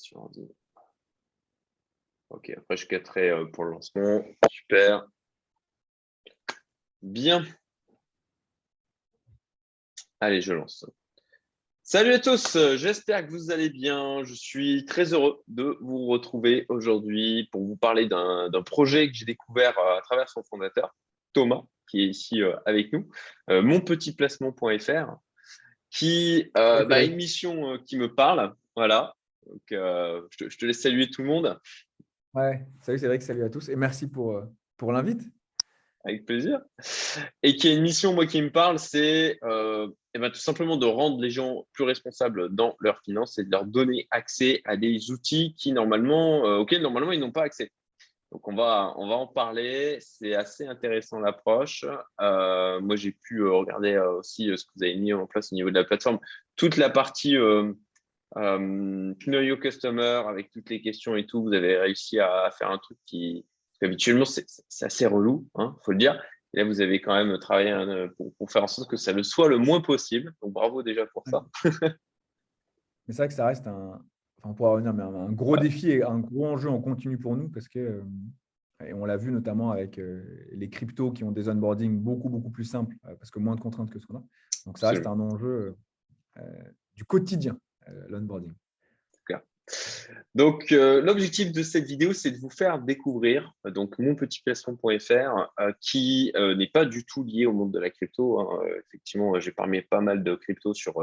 sur ordi. Ok, après je quitterai pour le lancement. Super. Bien. Allez, je lance. Salut à tous, j'espère que vous allez bien. Je suis très heureux de vous retrouver aujourd'hui pour vous parler d'un projet que j'ai découvert euh, à travers son fondateur, Thomas, qui est ici euh, avec nous, euh, monpetitplacement.fr, qui a bah, une mission qui me parle. Voilà, donc je, te laisse saluer tout le monde. Ouais, salut Cédric, salut à tous et merci pour, pour l'invite. Avec plaisir. Et qui a une mission, moi, qui me parle, c'est euh, eh ben, tout simplement de rendre les gens plus responsables dans leurs finances et de leur donner accès à des outils qui, normalement, euh, auxquels, normalement, ils n'ont pas accès. Donc, on va, on va en parler. C'est assez intéressant l'approche. Euh, moi, j'ai pu regarder aussi ce que vous avez mis en place au niveau de la plateforme. Toute la partie euh, Know Your Customer avec toutes les questions et tout, vous avez réussi à faire un truc qui, habituellement, c'est assez relou, il hein, faut le dire. Et là, vous avez quand même travaillé hein, pour, faire en sorte que ça le soit le moins possible. Donc, bravo déjà pour ça. mais c'est vrai que ça reste un, enfin, pour revenir, mais un, gros défi et un gros enjeu en continu pour nous parce que, euh, et on l'a vu notamment avec euh, les cryptos qui ont des onboarding beaucoup, beaucoup plus simples euh, parce que moins de contraintes que ce qu'on a. Donc, ça reste un enjeu du quotidien, l'onboarding. Donc, euh, l'objectif de cette vidéo, c'est de vous faire découvrir euh, donc monpetitplacement.fr euh, qui n'est pas du tout lié au monde de la crypto. Hein. effectivement, j'ai parlé pas mal de crypto sur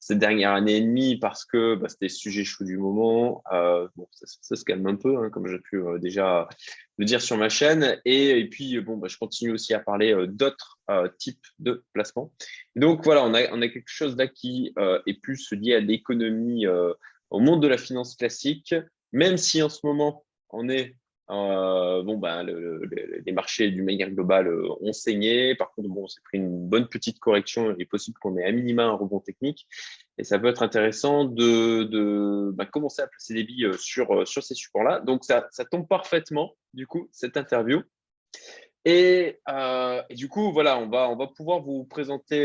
cette dernière année et demie parce que bah, c'était le sujet chaud du moment. bon, ça, se calme un peu, hein, comme j'ai pu déjà le dire sur ma chaîne. Et, puis, bon, bah, je continue aussi à parler d'autres types de placements. Donc, voilà, on a, on a quelque chose là qui est plus lié à l'économie au monde de la finance classique, même si en ce moment, on est euh, bon, ben, les marchés du manière globale euh, ont saigné. Par contre, bon, c'est pris une bonne petite correction. Il est possible qu'on ait à minima un rebond technique. Et ça peut être intéressant de, ben, commencer à placer des billes euh, sur, sur ces supports-là. Donc, ça, ça, tombe parfaitement, du coup, cette interview. Et, du coup, voilà, on va, on va pouvoir vous présenter,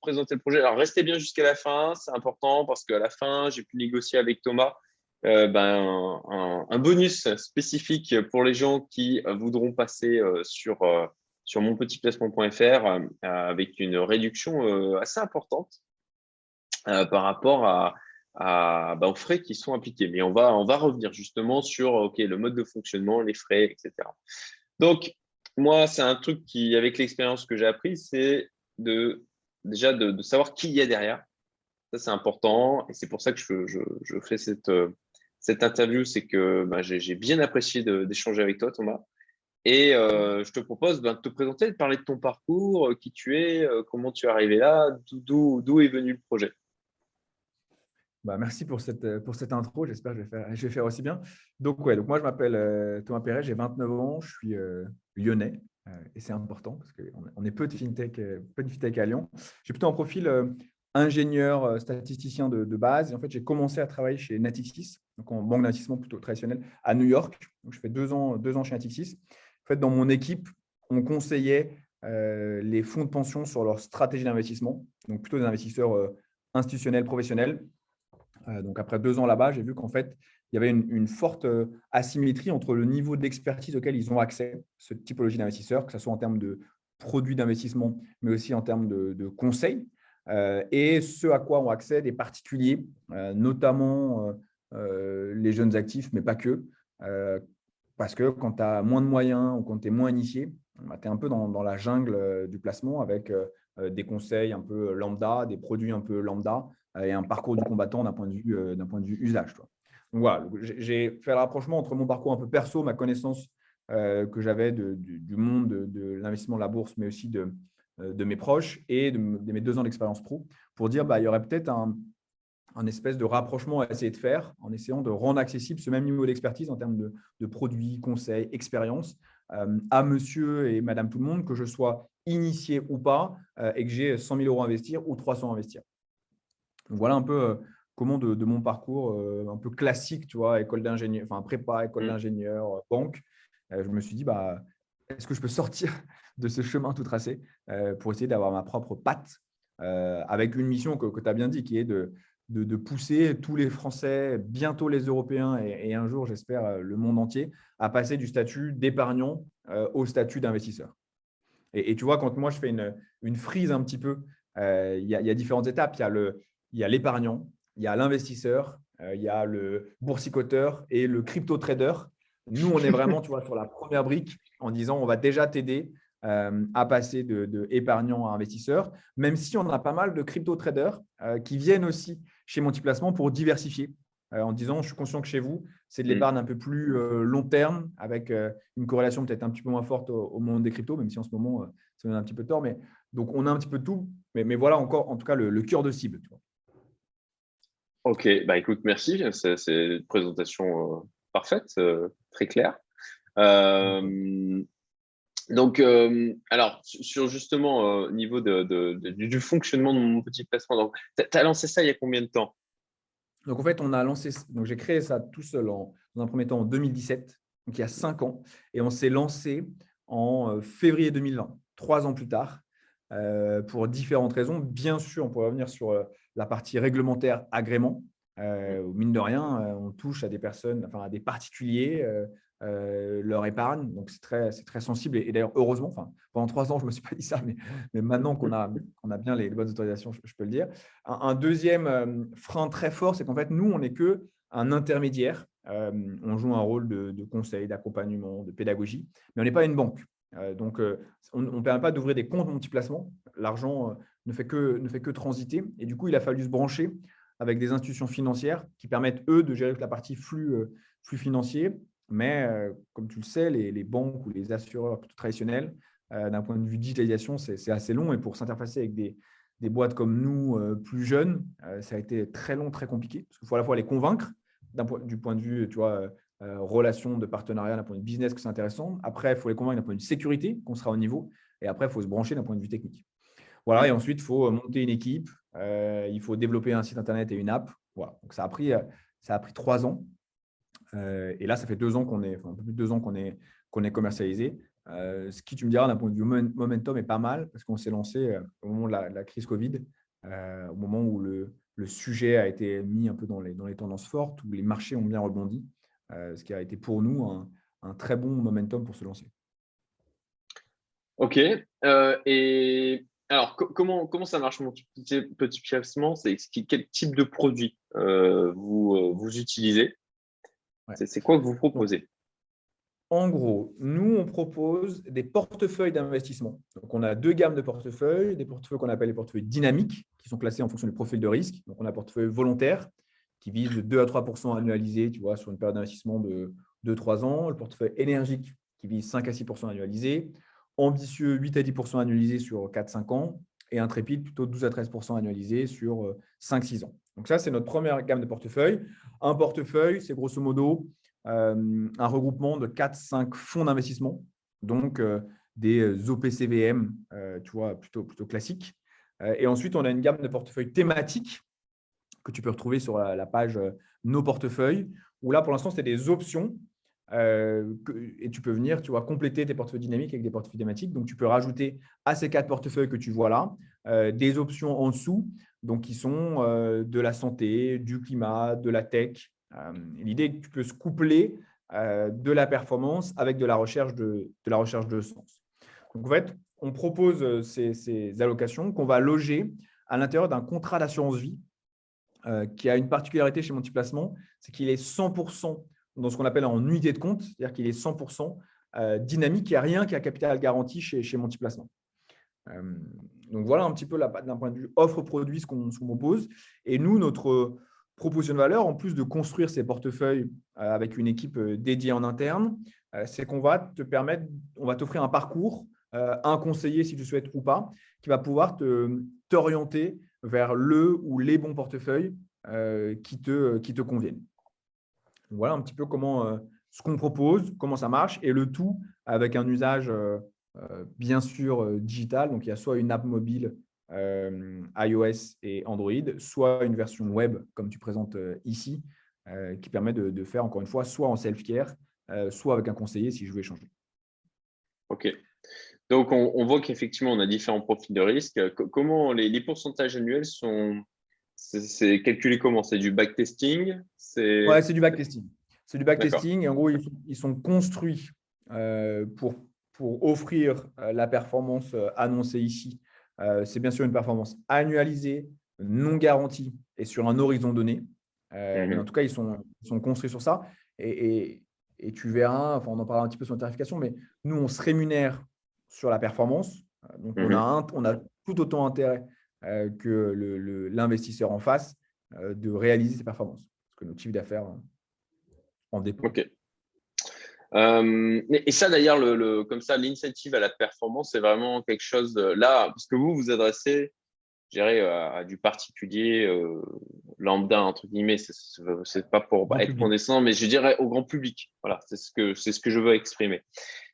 présenter le projet. Alors, restez bien jusqu'à la fin, c'est important parce qu'à la fin, j'ai pu négocier avec Thomas ben, un, bonus spécifique pour les gens qui voudront passer sur, sur monpetitplacement.fr avec une réduction assez importante par rapport à, ben, aux frais qui sont appliqués. Mais on va, on va revenir justement sur ok le mode de fonctionnement, les frais, etc. Donc, moi, c'est un truc qui, avec l'expérience que j'ai appris, c'est de déjà de, savoir qui il y a derrière. Ça, c'est important. Et c'est pour ça que je, fais cette, cette interview. C'est que bah, j'ai bien apprécié d'échanger avec toi, Thomas. Et euh, je te propose ben, de te présenter, de parler de ton parcours, euh, qui tu es, euh, comment tu es arrivé là, d'où est venu le projet. Bah, merci pour cette, pour cette intro. J'espère que je vais, faire, aussi bien. Donc, ouais, donc moi, je m'appelle Thomas Perret, j'ai 29 ans, je suis lyonnais. et c'est important parce qu'on on est peu de fintech, peu de fintech à Lyon. J'ai plutôt un profil ingénieur statisticien de, base. Et en fait, j'ai commencé à travailler chez Natixis, donc en banque d'investissement plutôt traditionnelle, à New York. Je fais deux ans, deux ans chez Natixis. En fait, dans mon équipe, on conseillait les fonds de pension sur leur stratégie d'investissement, donc plutôt des investisseurs institutionnels, professionnels, euh, donc après deux ans là-bas, j'ai vu qu'en fait, il y avait une, forte euh, asymétrie entre le niveau d'expertise auquel ils ont accès, cette typologie d'investisseurs, que ce soit en termes de produits d'investissement, mais aussi en termes de, conseils, euh, et ce à quoi ont accès des particuliers, notamment les jeunes actifs, mais pas que. parce que quand tu as moins de moyens ou quand tu es moins initié, bah, tu es un peu dans, la jungle du placement avec des conseils un peu lambda, des produits un peu lambda, euh, et un parcours du combattant d'un point, de vue, euh, d'un point de vue usage. Donc voilà, j'ai fait le rapprochement entre mon parcours un peu perso, ma connaissance euh, que j'avais du, monde de, l'investissement de la bourse, mais aussi de, de mes proches et de, mes deux ans d'expérience pro, pour dire bah, il y aurait peut-être un, espèce de rapprochement à essayer de faire en essayant de rendre accessible ce même niveau d'expertise en termes de, produits, conseils, expérience à monsieur et madame tout le monde, que je sois initié ou pas, et que j'ai 100 000 euros à investir ou 300 à investir. Donc voilà un peu euh, comment de, mon parcours euh, un peu classique, tu vois, école d'ingénieur, enfin prépa, école mmh. d'ingénieur, euh, banque, je me suis dit, bah, est-ce que je peux sortir de ce chemin tout tracé pour essayer d'avoir ma propre patte avec une mission que, tu as bien dit, qui est de, de, pousser tous les Français, bientôt les Européens et, un jour, j'espère, le monde entier, à passer du statut d'épargnant au statut d'investisseur. Et, tu vois, quand moi, je fais une, une frise un petit peu, il y, a différentes étapes. Il y a l'épargnant, il y a l'investisseur, il y a le boursicoteur et le crypto-trader. Nous, on est vraiment tu vois, sur la première brique en disant on va déjà t'aider euh, à passer de, épargnant à investisseur, même si on a pas mal de crypto-traders euh, qui viennent aussi chez Multiplacement pour diversifier euh, en disant je suis conscient que chez vous, c'est de mm. l'épargne un peu plus long terme avec une corrélation peut-être un petit peu moins forte au, monde des cryptos, même si en ce moment, ça donne un petit peu tort. Mais, donc, on a un petit peu tout, mais, mais voilà encore en tout cas le, cœur de cible. Ok, bah écoute, merci. C'est une présentation parfaite, très claire. Euh, donc, euh, alors, sur justement euh, niveau de, du fonctionnement de mon petit placement, tu as lancé ça il y a combien de temps? Donc, en fait, on a lancé, donc j'ai créé ça tout seul en, dans un premier temps en 2017, donc il y a cinq ans, et on s'est lancé en février 2020, trois ans plus tard, pour différentes raisons. Bien sûr, on pourrait revenir sur la partie réglementaire agrément. mine de rien, on touche à des personnes, enfin à des particuliers euh, leur épargne. Donc, c'est très, très sensible. Et, d'ailleurs, heureusement, enfin, pendant trois ans, je ne me suis pas dit ça, mais, mais maintenant qu'on a, on a bien les, bonnes autorisations, je, peux le dire. Un, deuxième euh, frein très fort, c'est qu'en fait, nous, on n'est que un intermédiaire. Euh, on joue un rôle de, conseil, d'accompagnement, de pédagogie, mais on n'est pas une banque. Donc, on ne permet pas d'ouvrir des comptes multiplacement. L'argent ne, fait que, ne fait que transiter. Et du coup, il a fallu se brancher avec des institutions financières qui permettent, eux, de gérer la partie flux, flux financier mais euh, comme tu le sais, les, banques ou les assureurs traditionnels, euh, d'un point de vue digitalisation, c'est assez long. Et pour s'interfacer avec des, boîtes comme nous, euh, plus jeunes, ça a été très long, très compliqué. Parce qu'il faut à la fois les convaincre du point de vue, tu vois, relation de partenariat, d'un point de vue business, que c'est intéressant. Après, il faut les convaincre d'un point de vue sécurité, qu'on sera au niveau. Et après, il faut se brancher d'un point de vue technique. Voilà, et ensuite, il faut monter une équipe, il faut développer un site internet et une app. Voilà. Donc, ça a pris, ça a pris trois ans. Euh, et là, ça fait deux ans qu'on est, un peu plus de deux ans qu'on est, est commercialisé. Euh, ce qui, tu me diras, d'un point de vue momentum, est pas mal parce qu'on s'est lancé euh, au moment de la, crise Covid, au moment où le, le, sujet a été mis un peu dans les, dans les tendances fortes, où les marchés ont bien rebondi, ce qui a été pour nous un, un très bon momentum pour se lancer. Ok. et alors, comment, comment ça marche mon petit, petit placement C'est quel type de produit vous, vous utilisez? C'est quoi que vous proposez? En gros, nous, on propose des portefeuilles d'investissement. Donc, on a deux gammes de portefeuilles, des portefeuilles qu'on appelle les portefeuilles dynamiques, qui sont classés en fonction du profil de risque. Donc, on a un portefeuille volontaire qui vise de 2 à 3% annualisés tu sur une période d'investissement de 2-3 ans. Le portefeuille énergique qui vise 5 à 6% annualisés. Ambitieux, 8 à 10% annualisés sur 4-5 ans. Et intrépide, plutôt 12 à 13% annualisés sur 5-6 ans. Donc ça, c'est notre première gamme de portefeuille. Un portefeuille, c'est grosso modo euh, un regroupement de 4-5 fonds d'investissement, donc euh, des euh, OPCVM, plutôt, plutôt classiques. et ensuite, on a une gamme de portefeuilles thématiques que tu peux retrouver sur la, page Nos portefeuilles, où là, pour l'instant, c'est des options et tu peux venir, tu vois, compléter tes portefeuilles dynamiques avec des portefeuilles thématiques. Donc, tu peux rajouter à ces quatre portefeuilles que tu vois là des options en dessous donc qui sont euh, de la santé, du climat, de la tech. Euh, l'idée est que tu peux se coupler euh, de la performance avec de la recherche de, de, la recherche de sens. Donc en fait, on propose ces, allocations qu'on va loger à l'intérieur d'un contrat d'assurance vie qui a une particularité chez Multiplacement, c'est qu'il est 100% dans ce qu'on appelle en unité de compte, c'est-à-dire qu'il est 100% dynamique, il n'y a rien qui a capital garanti chez, chez Multiplacement. Donc voilà un petit peu d'un point de vue offre-produit ce qu'on propose. Et nous, notre proposition de valeur, en plus de construire ces portefeuilles euh, avec une équipe euh, dédiée en interne, euh, c'est qu'on va te permettre, on va t'offrir un parcours, un conseiller si tu souhaites ou pas, qui va pouvoir t'orienter vers le ou les bons portefeuilles qui, te, qui te conviennent. Voilà un petit peu comment ce qu'on propose, comment ça marche, et le tout avec un usage euh, bien sûr euh, digital. Donc, il y a soit une app mobile euh, iOS et Android, soit une version web, comme tu présentes ici, qui permet de, faire, encore une fois, soit en self-care, soit avec un conseiller si je veux échanger. OK. Donc, on, voit qu'effectivement, on a différents profils de risque. Comment les, pourcentages annuels sont, C'est calculé comment? C'est du backtesting? Ouais, c'est du backtesting. C'est du backtesting et en gros, ils, sont construits pour, pour offrir la performance annoncée ici. c'est bien sûr une performance annualisée, non garantie et sur un horizon donné. Mhm. en tout cas, ils sont, sont construits sur ça. Et, et, tu verras, enfin, on en parlera un petit peu sur la tarification, mais nous, on se rémunère sur la performance. Donc, on, a mhm. on a tout autant intérêt euh, que l'investisseur en face euh, de réaliser ses performances. Parce que notre chiffre d'affaires euh, en dépend. OK. et ça, d'ailleurs, le, comme ça, l'incentive à la performance, c'est vraiment quelque chose là, parce que vous vous adressez je dirais, à, du particulier lambda, entre guillemets. C'est pas pour être condescendant, mais je dirais au grand public. Voilà, c'est ce, que, ce que je veux exprimer.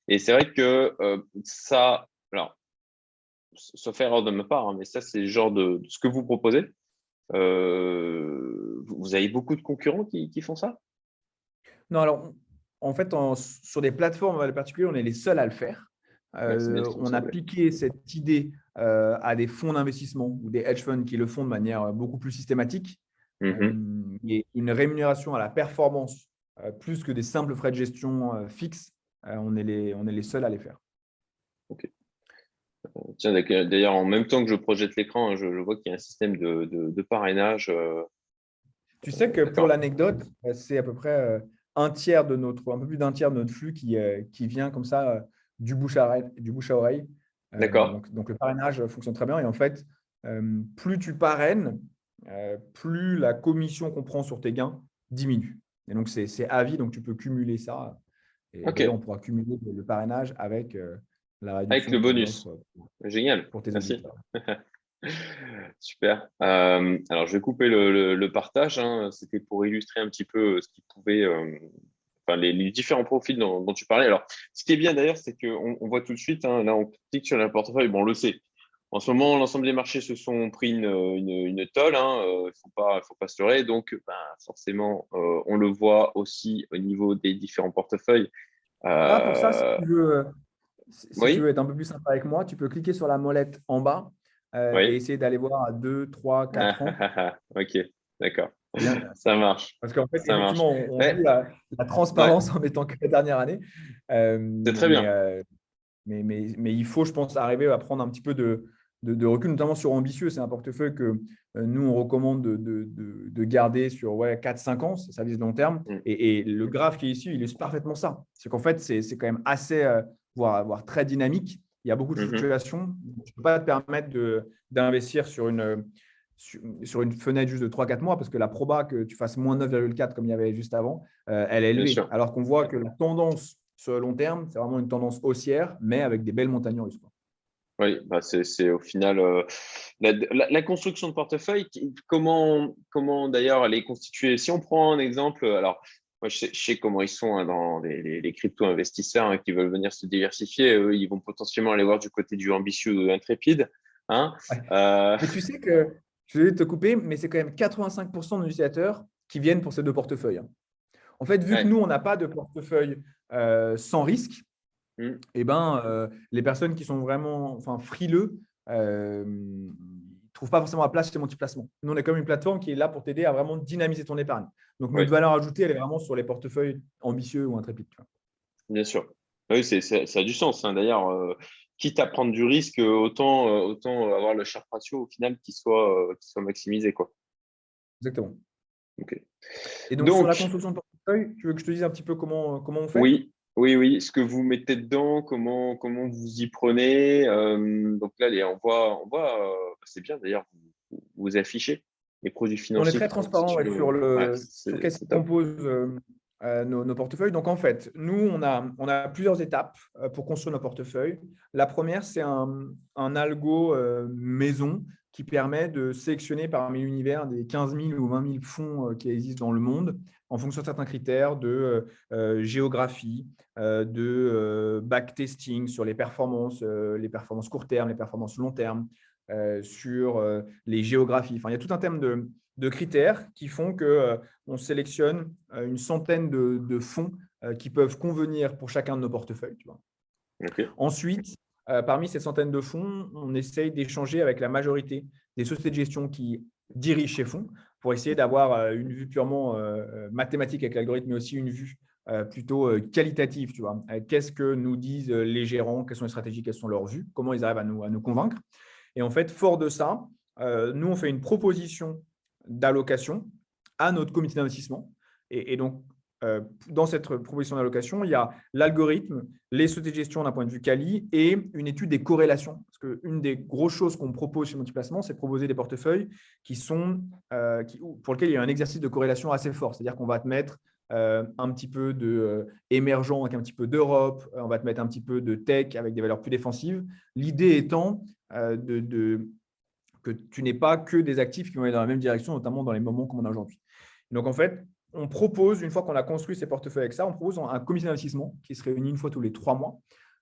Et c'est vrai que ça, alors, sauf erreur de ma part, hein, mais ça, c'est le genre de, ce que vous proposez. vous avez beaucoup de concurrents qui, qui font ça? Non, alors, en fait, sur des plateformes en particulier, on est les seuls à le faire. on a piqué cette idée euh, à des fonds d'investissement ou des hedge funds qui le font de manière euh, beaucoup plus systématique. Mmh euh, et une rémunération à la performance plus que des simples frais de gestion fixes, on, est les, on est les seuls à les faire. Ok. Tiens, d'ailleurs, en même temps que je projette l'écran, hein, je, vois qu'il y a un système de, de, parrainage. Tu sais que pour l'anecdote, c'est à peu près un tiers de notre, un peu plus d'un tiers de notre flux qui, qui vient comme ça du bouche à oreille. Du bouche à oreille. Euh, D'accord. Donc, le parrainage fonctionne très bien. Et en fait, euh, plus tu parraines, euh, plus la commission qu'on prend sur tes gains diminue. Et donc, c'est à vie, donc tu peux cumuler ça. Et on pourra cumuler le parrainage avec la Avec le bonus. Génial. Pour tes Merci. Super. alors, je vais couper le, partage. Hein. C'était pour illustrer un petit peu ce qui pouvait les, différents profils dont, tu parlais. Alors, ce qui est bien d'ailleurs, c'est qu'on on voit tout de suite, hein, là, on clique sur le portefeuille, bon, on le sait. En ce moment, l'ensemble des marchés se sont pris une, une, tolle, hein, euh, il ne faut pas, faut pas se leurrer. Donc, ben, forcément, euh, on le voit aussi au niveau des différents portefeuilles. Ah, pour ça, si, tu veux, tu veux, être un peu plus sympa avec moi, tu peux cliquer sur la molette en bas euh, et essayer d'aller voir à 2, 3, 4 ans. ok, d'accord. Ça marche. Parce qu'en fait, effectivement, on, on la, transparence en mettant que la dernière année. Euh, c'est très bien. Euh, mais, mais, mais, il faut, je pense, arriver à prendre un petit peu de, de, recul, notamment sur ambitieux. C'est un portefeuille que euh, nous, on recommande de, de garder sur ouais, 4-5 ans, ça vise long terme. Mm. Et, et, le graphe qui est ici, il illustre parfaitement ça. C'est qu'en fait, c'est quand même assez, voire, voire, très dynamique. Il y a beaucoup de mm-hmm. fluctuations. Tu ne peux pas te permettre d'investir sur une sur une fenêtre juste de 3-4 mois, parce que la proba que tu fasses moins 9,4 comme il y avait juste avant, euh, elle est élevée. Alors qu'on voit que la tendance sur le long terme, c'est vraiment une tendance haussière, mais avec des belles montagnes russes. Oui, bah c'est au final euh, la, construction de portefeuille. Comment, comment d'ailleurs elle est constituée Si on prend un exemple, alors moi je sais, comment ils sont hein, dans les, crypto-investisseurs hein, qui veulent venir se diversifier. Eux, ils vont potentiellement aller voir du côté du ambitieux ou intrépide. Hein. Euh, tu sais que je vais te couper, mais c'est quand même 85% de utilisateurs qui viennent pour ces deux portefeuilles. Hein. En fait, vu que nous, on n'a pas de portefeuille euh, sans risque, mm. eh ben, euh, les personnes qui sont vraiment enfin, frileux euh, ne trouvent pas forcément la place chez Multiplacement. Nous, on est comme une plateforme qui est là pour t'aider à vraiment dynamiser ton épargne. Donc, notre valeur ajoutée, elle est vraiment sur les portefeuilles ambitieux ou intrépides. Bien sûr. Oui, ça a du sens. Hein. D'ailleurs, quitte à prendre du risque, autant, euh, autant avoir le Sharp ratio au final qui soit, euh, qui soit maximisé. Quoi. Exactement. Et donc, sur la construction de portefeuille, tu veux que je te dise un petit peu comment, comment on fait? Oui, oui, oui. Ce que vous mettez dedans, comment, comment vous y prenez. Euh, donc là, on voit, on voit c'est bien d'ailleurs, vous, vous affichez les produits financiers. On est très transparent sur, le, sur qu'est-ce qui compose euh, nos, portefeuilles. Donc, en fait, nous, on a, on a plusieurs étapes euh, pour construire nos portefeuilles. La première, c'est un, un, algo euh, maison qui permet de sélectionner parmi l'univers des 15 000 ou 20 000 fonds qui existent dans le monde en fonction de certains critères de géographie, de backtesting sur les performances, les performances court terme, les performances long terme, sur les géographies. Enfin, il y a tout un thème de, de critères qui font qu'on euh, on sélectionne euh, une centaine de, fonds euh, qui peuvent convenir pour chacun de nos portefeuilles. Ensuite, parmi ces centaines de fonds, on essaye d'échanger avec la majorité des sociétés de gestion qui dirige ces fonds pour essayer d'avoir une vue purement mathématique avec l'algorithme, mais aussi une vue plutôt qualitative. Tu vois, qu'est-ce que nous disent les gérants, quelles sont les stratégies, quelles sont leurs vues, comment ils arrivent à nous, à nous convaincre? Et en fait, fort de ça, nous on fait une proposition d'allocation à notre comité d'investissement. Et, donc, euh, dans cette proposition d'allocation, il y a l'algorithme, les sociétés de gestion d'un point de vue quali et une étude des corrélations. Parce qu'une des grosses choses qu'on propose chez Multiplacement, c'est proposer des portefeuilles qui sont, euh, pour lesquels il y a un exercice de corrélation assez fort. C'est-à-dire qu'on va te mettre euh, un petit peu de émergent avec un petit peu d'Europe, on va te mettre un petit peu de tech avec des valeurs plus défensives. L'idée étant que tu n'aies pas que des actifs qui vont aller dans la même direction, notamment dans les moments comme on a aujourd'hui. Donc, en fait, on propose, une fois qu'on a construit ces portefeuilles avec ça, on propose un comité d'investissement qui se réunit une fois tous les trois mois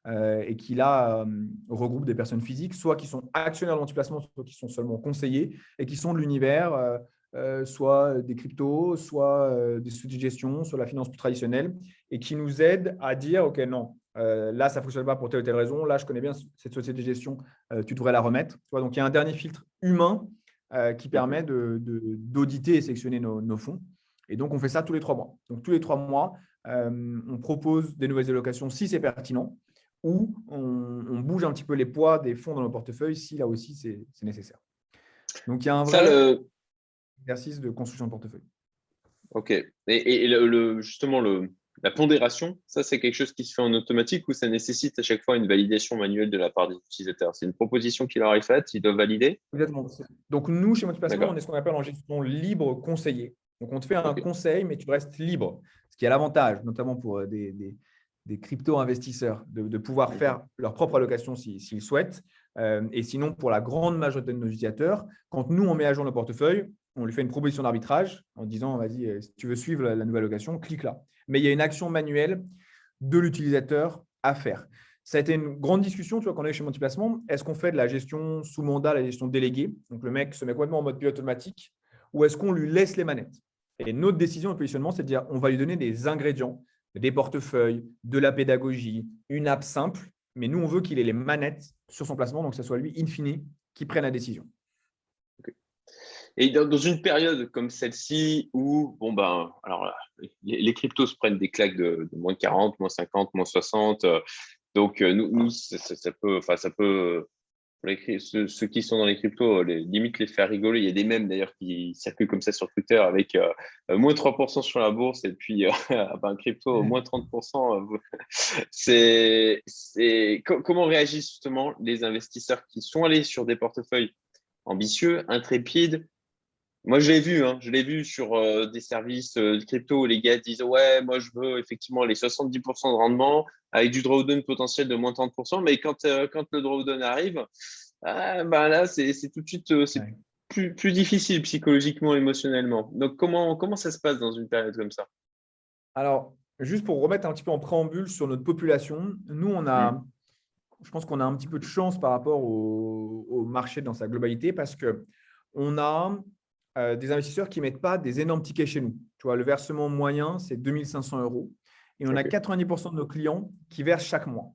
euh, et qui là euh, regroupe des personnes physiques, soit qui sont actionnaires de l'antiplacement, soit qui sont seulement conseillers et qui sont de l'univers, euh, soit des cryptos, soit des outils de gestion, soit la finance plus traditionnelle, et qui nous aident à dire, OK, non, là, ça ne fonctionne pas pour telle ou telle raison, là, je connais bien cette société de gestion, tu devrais la remettre. donc, il y a un dernier filtre humain qui permet d'auditer de, et sélectionner nos, fonds. Et donc, on fait ça tous les trois mois. Donc, tous les trois mois, euh, on propose des nouvelles allocations si c'est pertinent ou on, bouge un petit peu les poids des fonds dans nos portefeuilles si là aussi c'est nécessaire. Donc, il y a un vrai exercice de construction de portefeuille. OK. Et, le, justement, le, la pondération, ça, c'est quelque chose qui se fait en automatique ou ça nécessite à chaque fois une validation manuelle de la part des utilisateurs? C'est une proposition qui leur est faite, ils doivent valider? Exactement. Donc, nous, chez Motivation, on est ce qu'on appelle en gestion libre conseiller. Donc, on te fait un conseil, mais tu restes libre. Ce qui a l'avantage, notamment pour euh, des, des, crypto-investisseurs, de, pouvoir faire leur propre allocation s'ils souhaitent. Euh, et sinon, pour la grande majorité de nos utilisateurs, quand nous, on met à jour le portefeuille, on lui fait une proposition d'arbitrage en disant, vas-y, euh, si tu veux suivre la, nouvelle allocation, clique là. Mais il y a une action manuelle de l'utilisateur à faire. Ça a été une grande discussion, tu vois, quand on est chez Multiplacement. Est-ce qu'on fait de la gestion sous mandat, la gestion déléguée? Donc, le mec se met complètement en mode pilote automatique ou est-ce qu'on lui laisse les manettes? Et notre décision de positionnement, c'est de dire on va lui donner des ingrédients, des portefeuilles, de la pédagogie, une app simple, mais nous, on veut qu'il ait les manettes sur son placement, donc que ce soit lui, in fine, qui prenne la décision. Et dans, une période comme celle-ci où, bon ben, alors les, cryptos se prennent des claques de, moins 40, moins 50, moins 60. Euh, donc, euh, nous, ça, peut, enfin, ça peut, les, ceux, qui sont dans les cryptos, les, limite les faire rigoler. Il y a des mèmes d'ailleurs qui circulent comme ça sur Twitter avec euh, moins 3% sur la bourse et puis un crypto moins 30%. c'est, c'est, comment réagissent justement les investisseurs qui sont allés sur des portefeuilles ambitieux, intrépides, moi, je l'ai vu, hein, je l'ai vu sur euh, des services euh, crypto où les gars disent Ouais, moi, je veux effectivement les 70% de rendement avec du drawdown potentiel de moins 30%. Mais quand, euh, quand le drawdown arrive, ah, ben là, c'est tout de suite c'est plus, plus, difficile psychologiquement, émotionnellement. Donc, comment, comment ça se passe dans une période comme ça? Alors, juste pour remettre un petit peu en préambule sur notre population, nous, on a, mmh. je pense qu'on a un petit peu de chance par rapport au, au marché dans sa globalité parce que on a euh, des investisseurs qui ne mettent pas des énormes tickets chez nous. Tu vois, le versement moyen, c'est 2500 euros. Et on a 90% de nos clients qui versent chaque mois.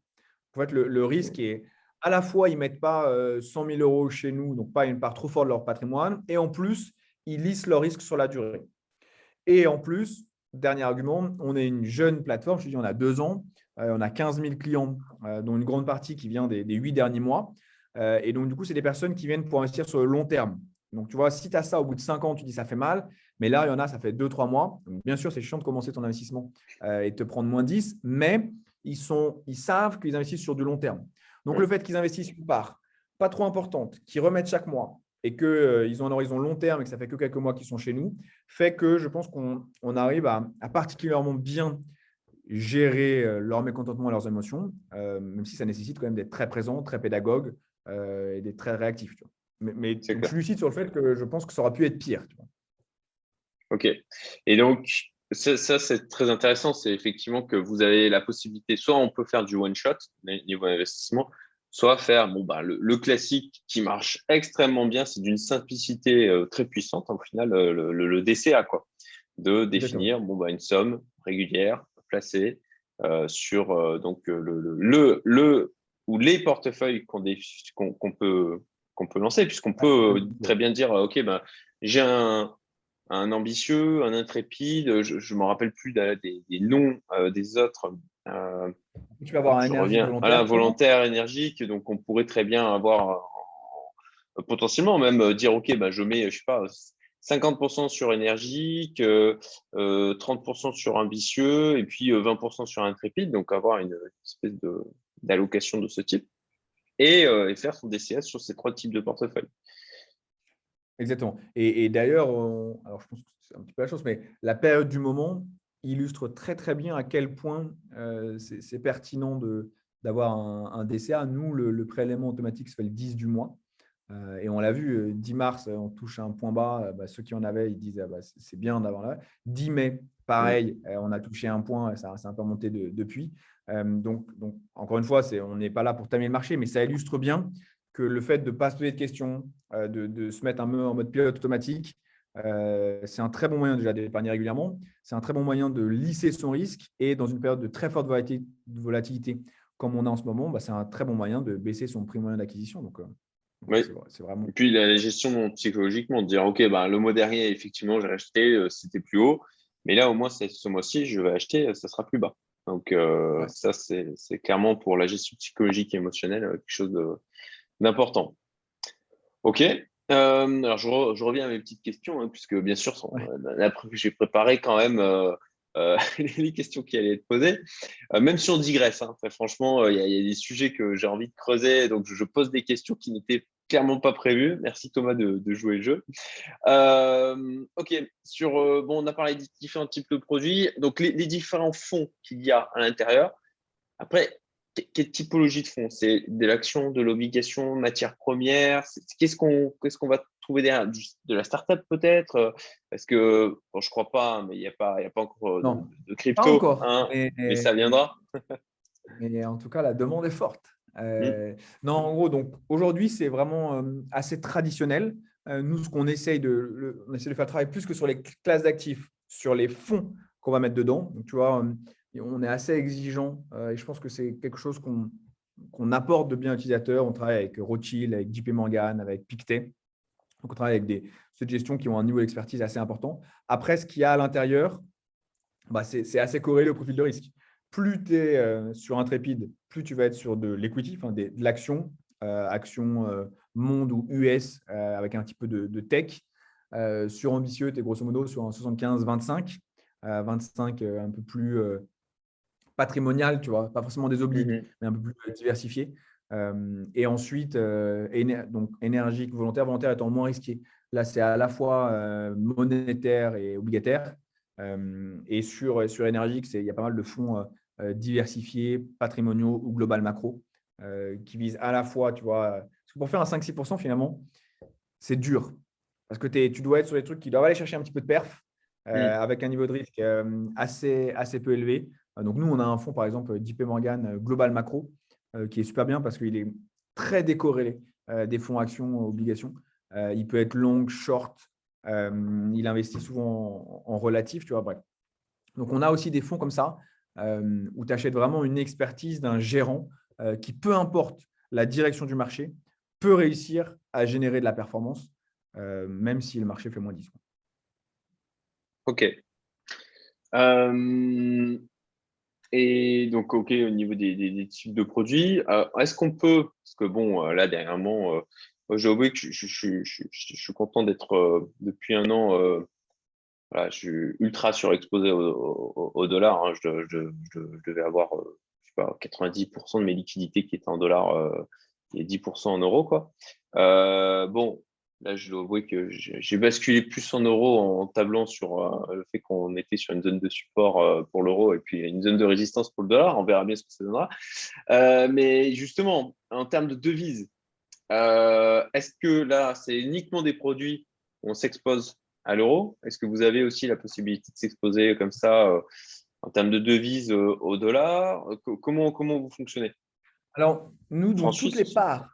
En fait, le, risque est à la fois, ils ne mettent pas 100 euh, 000 euros chez nous, donc pas une part trop forte de leur patrimoine, et en plus, ils lissent leur risque sur la durée. Et en plus, dernier argument, on est une jeune plateforme, je dis, on a deux ans, euh, on a 15 000 clients, dont une grande partie qui vient des huit derniers mois. et donc, du coup, c'est des personnes qui viennent pour investir sur le long terme. Donc, tu vois, si tu as ça au bout de 5 ans, tu dis ça fait mal. Mais là, il y en a, ça fait 2-3 mois. bien sûr, c'est chiant de commencer ton investissement euh, et de te prendre moins 10, mais ils, sont, ils savent qu'ils investissent sur du long terme. Donc, le fait qu'ils investissent une part pas trop importante, qu'ils remettent chaque mois et qu'ils euh, ont un horizon long terme et que ça fait que quelques mois qu'ils sont chez nous, fait que je pense qu'on arrive à, particulièrement bien gérer euh, leur mécontentement et leurs émotions, même si ça nécessite quand même d'être très présent, très pédagogue et d'être très réactif. Mais, je suis lucide sur le fait que je pense que ça aurait pu être pire. Ok. Et donc, ça, c'est très intéressant. C'est effectivement que vous avez la possibilité, soit on peut faire du one-shot, niveau investissement, soit faire bon, bah, le, classique qui marche extrêmement bien. C'est d'une simplicité euh, très puissante, au final, euh, le, DCA, quoi. De définir bon, bah, une somme régulière placée euh, sur donc, le, le, ou les portefeuilles qu'on peut qu'on peut lancer, puisqu'on peut euh, très bien dire, euh, OK, ben, j'ai un, un, ambitieux, un intrépide, je ne me rappelle plus des, noms des autres. tu vas avoir un volontaire, volontaire, énergique, donc on pourrait très bien avoir potentiellement même dire ok, bah, je mets, je sais pas, 50% sur énergique, 30% sur ambitieux et puis 20% sur intrépide, donc avoir une espèce d'allocation de, ce type et, faire son DCS sur ces trois types de portefeuille. Exactement. Et, d'ailleurs, alors je pense que c'est un petit peu la chose, mais la période du moment illustre très très bien à quel point c'est pertinent d'avoir un, DCA. Nous, le, le prélèvement automatique se fait le 10 du mois. Euh, et on l'a vu, 10 euh, mars, on touche un point bas. Euh, bah, ceux qui en avaient, ils disent ah bah, c'est bien d'avoir là. 10 mai, pareil, on a touché un point, ça, a un peu monté depuis. donc, donc, encore une fois, on n'est pas là pour tamer le marché, mais ça illustre bien que le fait de ne pas se poser de questions, de, se mettre un en mode pilote automatique, c'est un très bon moyen déjà d'épargner régulièrement. C'est un très bon moyen de lisser son risque. Et dans une période de très forte volatilité, comme on a en ce moment, bah, c'est un très bon moyen de baisser son prix moyen d'acquisition. Donc, oui. Et puis la gestion psychologiquement, de dire ok, bah, le mois dernier, effectivement, j'ai acheté, euh, c'était plus haut, mais là, au moins, ce mois-ci, je vais acheter, ça sera plus bas. Donc, euh, ça, c'est clairement pour la gestion psychologique et émotionnelle euh, quelque chose d'important. Ok. alors, je, reviens à mes petites questions, hein, puisque bien sûr, j'ai préparé quand même euh, les questions qui allaient être posées, euh, même si on digresse. Hein, franchement, euh, il y, a des sujets que j'ai envie de creuser, donc je, pose des questions qui n'étaient clairement pas prévues. Merci Thomas de, jouer le jeu. ok, sur bon, on a parlé des différents types de produits, donc les, différents fonds qu'il y a à l'intérieur. Après, quelle typologie de fonds? C'est de l'action, de l'obligation, matière première Qu'est-ce qu'on qu'est-ce qu'on va trouver derrière De la startup peut-être Parce que bon, je crois pas, mais il n'y a, pas, a pas encore euh, de, crypto. encore, hein, mais, ça viendra. mais en tout cas, la demande est forte. Euh, mmh. Non, en gros, donc aujourd'hui, c'est vraiment euh, assez traditionnel. nous, ce qu'on essaye de, on essaie de faire travailler plus que sur les classes d'actifs, sur les fonds qu'on va mettre dedans. Donc, tu vois, on est assez exigeant euh, et je pense que c'est quelque chose qu'on apporte de bien utilisateurs. On travaille avec Rothschild, avec JP Morgan, avec Pictet. Donc, on travaille avec des gestion qui ont un niveau d'expertise assez important. Après, ce qu'il y a à l'intérieur, bah, c'est assez corrélé au profil de risque. Plus tu es euh, sur Intrépide, plus tu vas être sur de l'equity, enfin de, l'action, euh, action monde ou US avec un petit peu de, de tech. sur ambitieux, tu es grosso modo sur un 75-25. 25 un peu plus patrimonial, tu vois, pas forcément des obliges, mmh mais un peu plus euh, et ensuite, euh, donc énergique, volontaire, volontaire étant moins risqué. Là, c'est à la fois euh, monétaire et obligataire. et sur, sur énergique, il y a pas mal de fonds diversifiés, patrimoniaux ou global macro, qui visent à la fois, tu vois, parce que pour faire un 5-6%, finalement, c'est dur. Parce que tu dois être sur des trucs qui doivent aller chercher un petit peu de perf, mmh. avec un niveau de risque assez, assez peu élevé. Donc, nous, on a un fonds, par exemple, JP Morgan Global Macro, qui est super bien parce qu'il est très décorrélé des fonds actions, obligations. il peut être long, short. il investit souvent en, relatif, tu vois. Bref. Donc, on a aussi des fonds comme ça où tu achètes vraiment une expertise d'un gérant qui, peu importe la direction du marché, peut réussir à générer de la performance, même si le marché fait moins 10. OK. Et donc, OK, au niveau des, types de produits, euh, est-ce qu'on peut, parce que bon, euh, là, dernièrement, euh, j'ai oublié que je, suis content d'être depuis un an, je suis ultra surexposé au, dollar. Hein. je, devais avoir, je sais pas, 90% de mes liquidités qui étaient en dollars et 10% en euros. Quoi. bon, Là, je dois avouer que j'ai basculé plus en euros en tablant sur euh, le fait qu'on était sur une zone de support euh, pour l'euro et puis une zone de résistance pour le dollar. On verra bien ce que ça donnera. Euh, mais justement, en termes de devises, est-ce que là, c'est uniquement des produits où on s'expose à l'euro? Est-ce que vous avez aussi la possibilité de s'exposer comme ça en termes de devises au dollar? Comment, comment vous fonctionnez? Alors, nous, donc, toutes les parts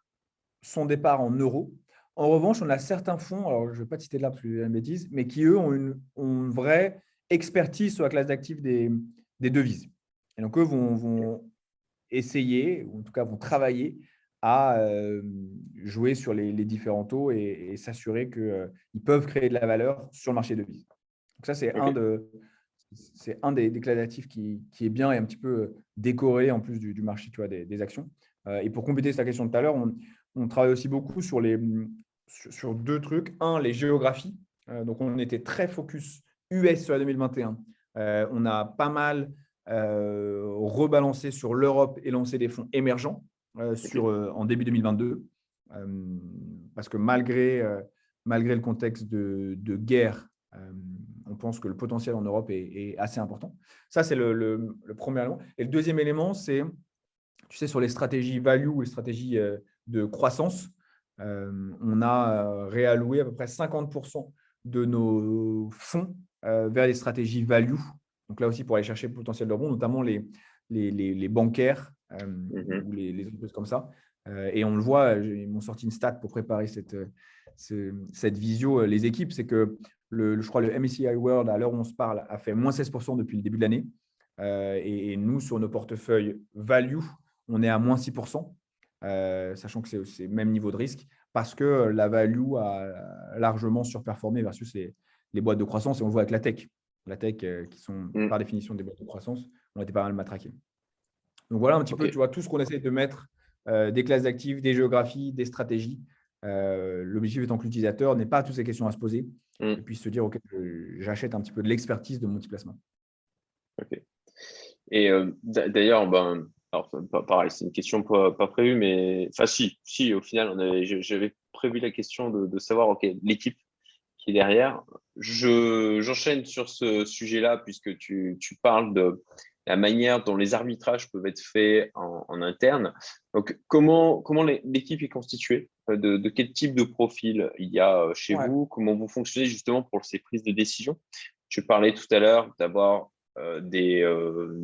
sont des parts en euros. En revanche, on a certains fonds, alors je ne vais pas citer là parce que c'est une bêtise, mais qui, eux, ont une, vraie expertise sur la classe d'actifs des, devises. Et donc, eux vont, essayer, ou en tout cas vont travailler à jouer sur les, différents taux et, s'assurer qu'ils peuvent créer de la valeur sur le marché de devises. Donc ça, c'est un, de, c'est un des, des qui, qui, est bien et un petit peu décoré en plus du, marché tu vois, des, actions. et pour compléter cette question de tout à l'heure, on, on, travaille aussi beaucoup sur, les, sur, deux trucs. Un, les géographies. donc, on était très focus US sur la 2021. on a pas mal rebalancé sur l'Europe et lancé des fonds émergents. Euh, sur, euh, en début 2022, euh, parce que malgré, malgré le contexte de, de guerre, on pense que le potentiel en Europe est, assez important. Ça, c'est le, le, premier élément. Et le deuxième élément, c'est, tu sais, sur les stratégies value ou les stratégies de croissance, on a réalloué à peu près 50% de nos fonds vers les stratégies value. Donc là aussi, pour aller chercher le potentiel de rebond, notamment les, les, les, les bancaires euh, mmh ou les, entreprises comme ça. Euh, et on le voit, ils m'ont sorti une stat pour préparer cette, cette visio, euh, les équipes, c'est que le, je crois le MSCI World, à l'heure où on se parle, a fait moins 16% depuis le début de l'année. et, nous, sur nos portefeuilles value, on est à moins 6%, sachant que c'est le même niveau de risque, parce que la value a largement surperformé versus les, les boîtes de croissance. Et on le voit avec la tech. La tech, qui sont mmh. par définition des boîtes de croissance, on été pas mal matraqués. Donc voilà un petit peu, tu vois, tout ce qu'on essaie de mettre, euh, des classes d'actifs, des géographies, des stratégies. Euh, l'objectif étant que l'utilisateur n'ait pas toutes ces questions à se poser mm. et puisse se dire, OK, j'achète un petit peu de l'expertise de multiplacement. OK. Et euh, d'ailleurs, ben, alors, pareil, c'est une question pas, prévue, mais enfin, si, si, au final, j'avais prévu la question de, savoir, OK, l'équipe qui est derrière. J'enchaîne sur ce sujet-là, puisque tu, tu parles de la manière dont les arbitrages peuvent être faits en, interne. Donc, comment, comment l'équipe est constituée? Euh, de, quel type de profil il y a euh, chez vous? Comment vous fonctionnez justement pour ces prises de décision? Tu parlais tout à l'heure d'avoir des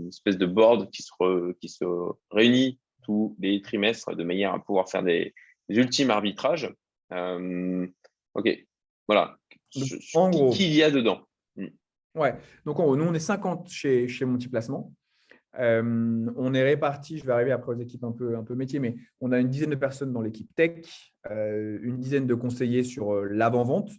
espèces de board qui se, qui se réunit tous les trimestres de manière à pouvoir faire des, ultimes arbitrages. ok, voilà. En gros, qui il y a dedans Ouais, donc nous, on est 50 chez, chez Multiplacement. Euh, on est répartis, je vais arriver après aux équipes un peu, un peu métier, mais on a une dizaine de personnes dans l'équipe tech, euh, une dizaine de conseillers sur euh, l'avant-vente,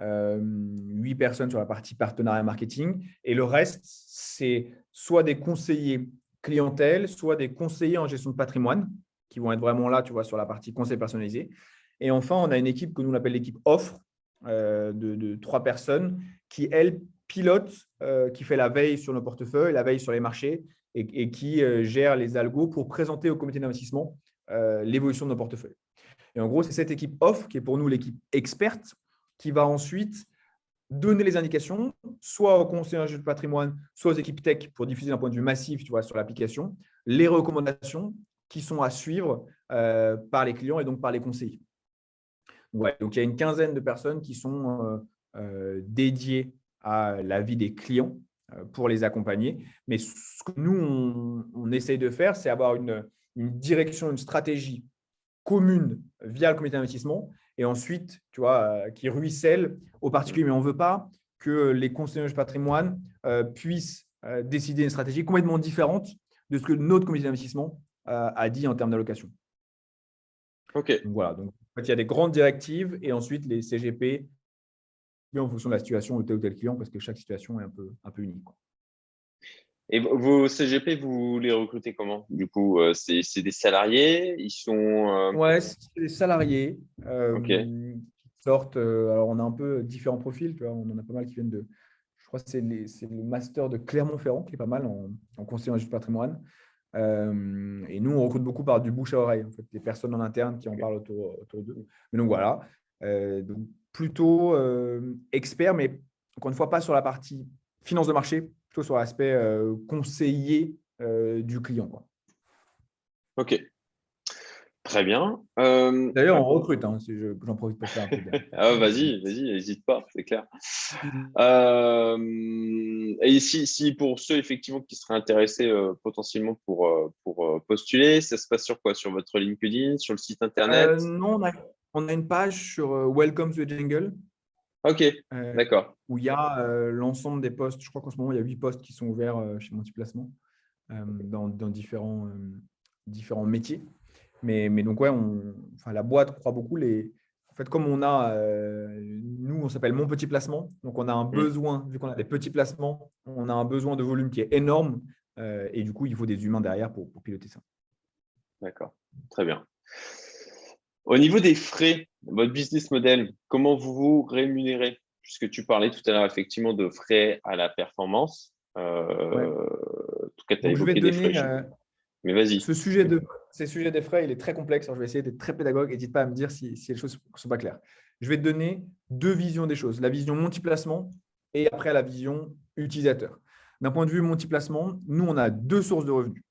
huit personnes sur la partie partenariat marketing, et le reste, c'est soit des conseillers clientèle, soit des conseillers en gestion de patrimoine, qui vont être vraiment là, tu vois, sur la partie conseil personnalisé. Et enfin, on a une équipe que nous on appelle l'équipe offre, de, de, trois personnes, qui, elles, pilote euh, qui fait la veille sur nos portefeuilles, la veille sur les marchés et, qui euh, gère les algos pour présenter au comité d'investissement euh, l'évolution de nos portefeuilles. Et en gros, c'est cette équipe off qui est pour nous l'équipe experte qui va ensuite donner les indications, soit aux conseillers de patrimoine, soit aux équipes tech pour diffuser d'un point de vue massif tu vois, sur l'application, les recommandations qui sont à suivre par les clients et donc par les conseillers. Ouais, donc il y a une quinzaine de personnes qui sont dédiées à la vie des clients euh, pour les accompagner. Mais ce que nous, on, essaye de faire, c'est avoir une, direction, une stratégie commune via le comité d'investissement et ensuite, tu vois, euh, qui ruisselle aux particuliers. Mais on ne veut pas que les conseillers de patrimoine euh, puissent décider une stratégie complètement différente de ce que notre comité d'investissement a dit en termes d'allocation. OK. voilà. Donc, il y a des grandes directives et ensuite les CGP en fonction de la situation de tel ou tel client, parce que chaque situation est un peu, un peu unique. Et vos CGP, vous les recrutez comment? Du coup, euh, c'est des salariés? Ils sont. Euh, ouais, c'est des salariés. Euh, Qui sortent. Alors, on a un peu différents profils. Tu vois, on en a pas mal qui viennent de. Je crois que c'est le master de Clermont-Ferrand qui est pas mal en, en conseil en patrimoine. et nous, on recrute beaucoup par du bouche à oreille, en fait, des personnes en interne qui en parlent autour, autour d'eux. Mais donc voilà. donc, plutôt euh, expert, mais encore une fois, pas sur la partie finance de marché, plutôt sur l'aspect euh, conseiller euh, du client. Quoi. Ok. Très bien. D'ailleurs, on recrute, hein, si j'en profite pour faire un peu. ah, vas-y, vas-y, n'hésite pas, c'est clair. et si, si, pour ceux effectivement qui seraient intéressés potentiellement pour, pour postuler, ça se passe sur quoi? Sur votre LinkedIn, sur le site internet? Non, on a, on a une page sur euh, Welcome to the Jungle. Ok, euh, d'accord. Où il y a euh, l'ensemble des postes. Je crois qu'en ce moment, il y a huit postes qui sont ouverts chez Multiplacement dans, dans différents, différents métiers. Mais, mais donc, ouais, on, enfin, la boîte croit beaucoup. Les, en fait, comme on a, euh, nous, on s'appelle Mon Petit Placement. Donc, on a un Mm. besoin, vu qu'on a des petits placements, on a un besoin de volume qui est énorme. euh, et du coup, il faut des humains derrière pour, pour piloter ça. D'accord, très bien. Au niveau des frais, votre business model, comment vous vous rémunérez? Puisque tu parlais tout à l'heure effectivement de frais à la performance. Euh, Ouais. En tout cas, tu as Donc, évoqué des donner, frais. euh, Mais vas-y. Ce sujet, de, ces sujets des frais, il est très complexe. Alors, je vais essayer d'être très pédagogue. N'hésite pas à me dire si, si les choses ne sont pas claires. Je vais te donner deux visions des choses. La vision multiplacement et après la vision utilisateur. D'un point de vue multiplacement, nous, on a deux sources de revenus.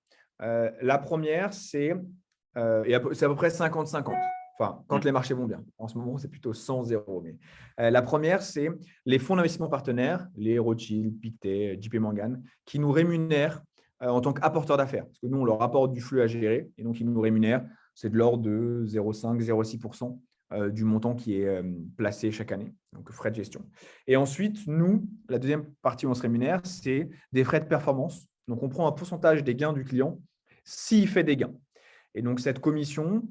Euh, la première, c'est euh, et c'est à peu près 50-50. Enfin, quand Mm. les marchés vont bien. En ce moment, c'est plutôt 100-0. Mais euh, la première, c'est les fonds d'investissement partenaires, les Rothschild, Pictet, JP Morgan, qui nous rémunèrent euh, en tant qu'apporteur d'affaires. Parce que nous, on leur apporte du flux à gérer et donc ils nous rémunèrent. C'est de l'ordre de 0,5-0,6% euh, du montant qui est placé chaque année, donc frais de gestion. Et ensuite, nous, la deuxième partie où on se rémunère, c'est des frais de performance. Donc, on prend un pourcentage des gains du client s'il fait des gains. Et donc, cette commission,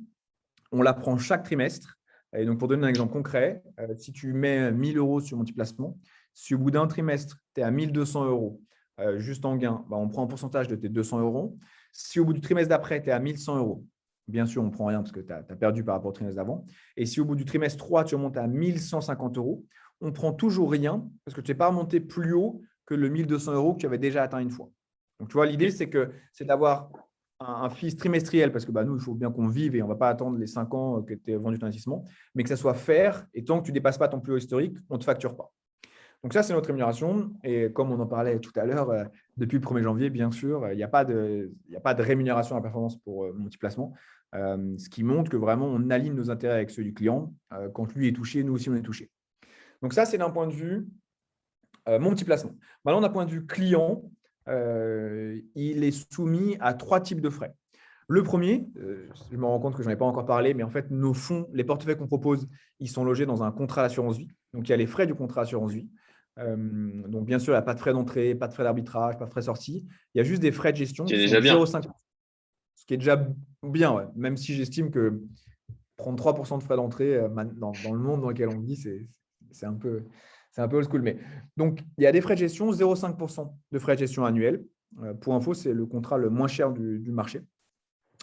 on la prend chaque trimestre. Et donc, pour donner un exemple concret, euh, si tu mets 1000 euros sur multiplacement, si au bout d'un trimestre, tu es à 1200 euros euh, juste en gain, bah, on prend un pourcentage de tes 200 euros. Si au bout du trimestre d'après, tu es à 1100 euros, bien sûr, on ne prend rien parce que tu as, perdu par rapport au trimestre d'avant. Et si au bout du trimestre 3, tu remontes à 1150 euros, on prend toujours rien parce que tu n'es pas remonté plus haut que le 1200 euros que tu avais déjà atteint une fois. Donc, tu vois, l'idée, c'est que c'est d'avoir un, fils trimestriel parce que bah, nous, il faut bien qu'on vive et on ne va pas attendre les 5 ans que tu aies vendu ton investissement, mais que ça soit faire. Et tant que tu ne dépasses pas ton plus haut historique, on ne te facture pas. Donc ça, c'est notre rémunération. Et comme on en parlait tout à l'heure, euh, depuis le 1er janvier, bien sûr, il n'y a, pas de, a pas de rémunération à la performance pour euh, multiplacement, euh, ce qui montre que vraiment, on aligne nos intérêts avec ceux du client. Euh, quand lui est touché, nous aussi, on est touché. Donc ça, c'est d'un point de vue euh, mon petit placement. Maintenant, d'un point de vue client, euh, il est soumis à trois types de frais. Le premier, euh, je me rends compte que je n'en ai pas encore parlé, mais en fait, nos fonds, les portefeuilles qu'on propose, ils sont logés dans un contrat d'assurance vie. Donc, il y a les frais du contrat d'assurance vie. Euh, donc, bien sûr, il n'y a pas de frais d'entrée, pas de frais d'arbitrage, pas de frais de sortie. Il y a juste des frais de gestion. C'est déjà bien. 0,5. Ce qui est déjà bien, ouais. même si j'estime que prendre 3% de frais d'entrée dans, dans le monde dans lequel on vit, c'est un peu c'est un peu old school. Mais donc, il y a des frais de gestion, 0,5% de frais de gestion annuels. Euh, pour info, c'est le contrat le moins cher du, du marché.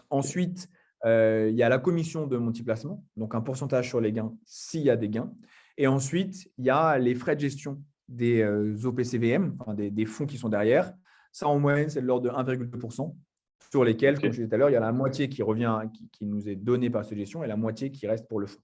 Ensuite, euh, il y a la commission de multiplacement, donc un pourcentage sur les gains s'il y a des gains. Et ensuite, il y a les frais de gestion des euh, OPCVM, enfin, des, des fonds qui sont derrière. Ça, en moyenne, c'est de l'ordre de 1,2%, sur lesquels, comme je disais tout à l'heure, il y a la moitié qui revient, qui, qui nous est donnée par cette gestion et la moitié qui reste pour le fonds.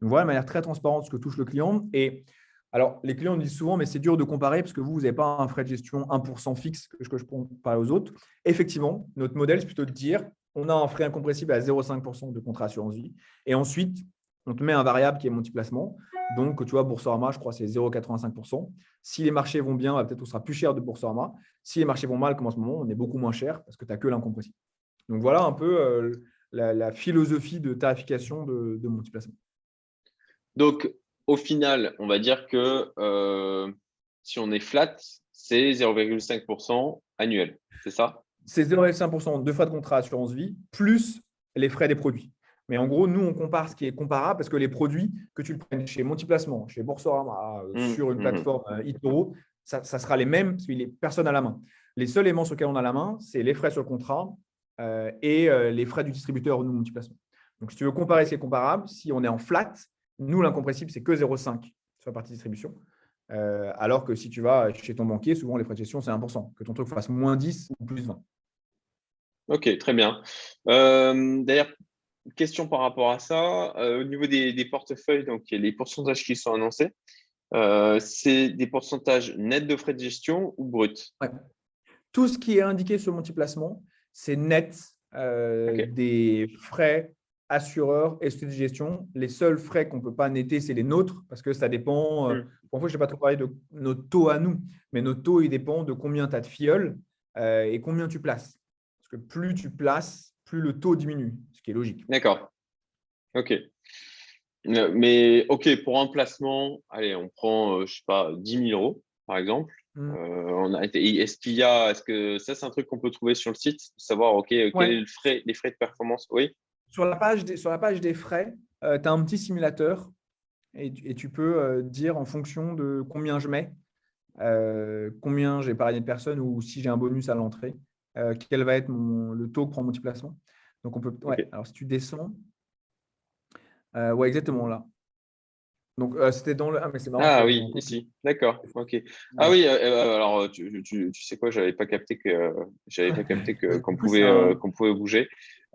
Donc voilà, de manière très transparente, ce que touche le client. Et alors, les clients me disent souvent, mais c'est dur de comparer parce que vous, vous n'avez pas un frais de gestion 1% fixe que je, que je parler aux autres. Effectivement, notre modèle, c'est plutôt de dire, on a un frais incompressible à 0,5% de contrat assurance vie. Et ensuite, on te met un variable qui est multiplacement. Donc, tu vois, Boursorama, je crois, c'est 0,85%. Si les marchés vont bien, bah, peut-être on sera plus cher de Boursorama. Si les marchés vont mal, comme en ce moment, on est beaucoup moins cher parce que tu n'as que l'incompressible. Donc, voilà un peu euh, la, la philosophie de tarification de, de multiplacement. Donc, au final, on va dire que euh, si on est flat, c'est 0,5% annuel. C'est ça? C'est 0,5% de frais de contrat assurance vie plus les frais des produits. Mais en gros, nous, on compare ce qui est comparable parce que les produits, que tu le prennes chez Multiplacement, chez Boursorama, euh, Mmh, sur une mmh. plateforme euh, eToro, ça, ça sera les mêmes parce qu'il est personne à la main. Les seuls éléments sur lesquels on a la main, c'est les frais sur le contrat euh, et euh, les frais du distributeur, nous, Multiplacement. Donc, si tu veux comparer ce qui est comparable, si on est en flat, nous, l'incompressible, c'est que 0,5 sur la partie distribution. Euh, alors que si tu vas chez ton banquier, souvent les frais de gestion, c'est 1%. Que ton truc fasse moins 10 ou plus 20. Ok, très bien. Euh, D'ailleurs, question par rapport à ça. euh, au niveau des, des portefeuilles, donc il y a les pourcentages qui sont annoncés. C'est des pourcentages nets de frais de gestion ou bruts? Tout ce qui est indiqué sur multiplacement, c'est net des frais assureurs et sociétés de gestion. Les seuls frais qu'on ne peut pas netter, c'est les nôtres, parce que ça dépend. euh, Mm. Pour fois, je n'ai pas trop parlé de notre taux à nous, mais notre taux, il dépend de combien tu as de filleuls euh, et combien tu places. Parce que plus tu places, plus le taux diminue, ce qui est logique. D'accord. Ok. Euh, Mais ok, pour un placement, allez, on prend, euh, je sais pas, 10 000 euros, par exemple. Mm. Euh, on a été- Est-ce qu'il y a, est-ce que ça, c'est un truc qu'on peut trouver sur le site, savoir, ok, euh, quel Ouais. le frais, les frais de performance? Oui. Sur, la page des, sur la page des frais, tu as un petit simulateur et, tu peux dire en fonction de combien je mets, combien j'ai épargné de personnes ou si j'ai un bonus à l'entrée, quel va être mon, le taux que prend mon petit placement. Donc, on peut. Ouais, alors, si tu descends. ouais, exactement là. Donc, euh, c'était dans le. Ah, mais c'est marrant. Ah oui, ici. D'accord. Ok. Ah oui. Euh, euh, alors, tu, tu, tu, sais quoi J'avais pas capté que j'avais pas capté que qu'on pouvait qu'on pouvait bouger.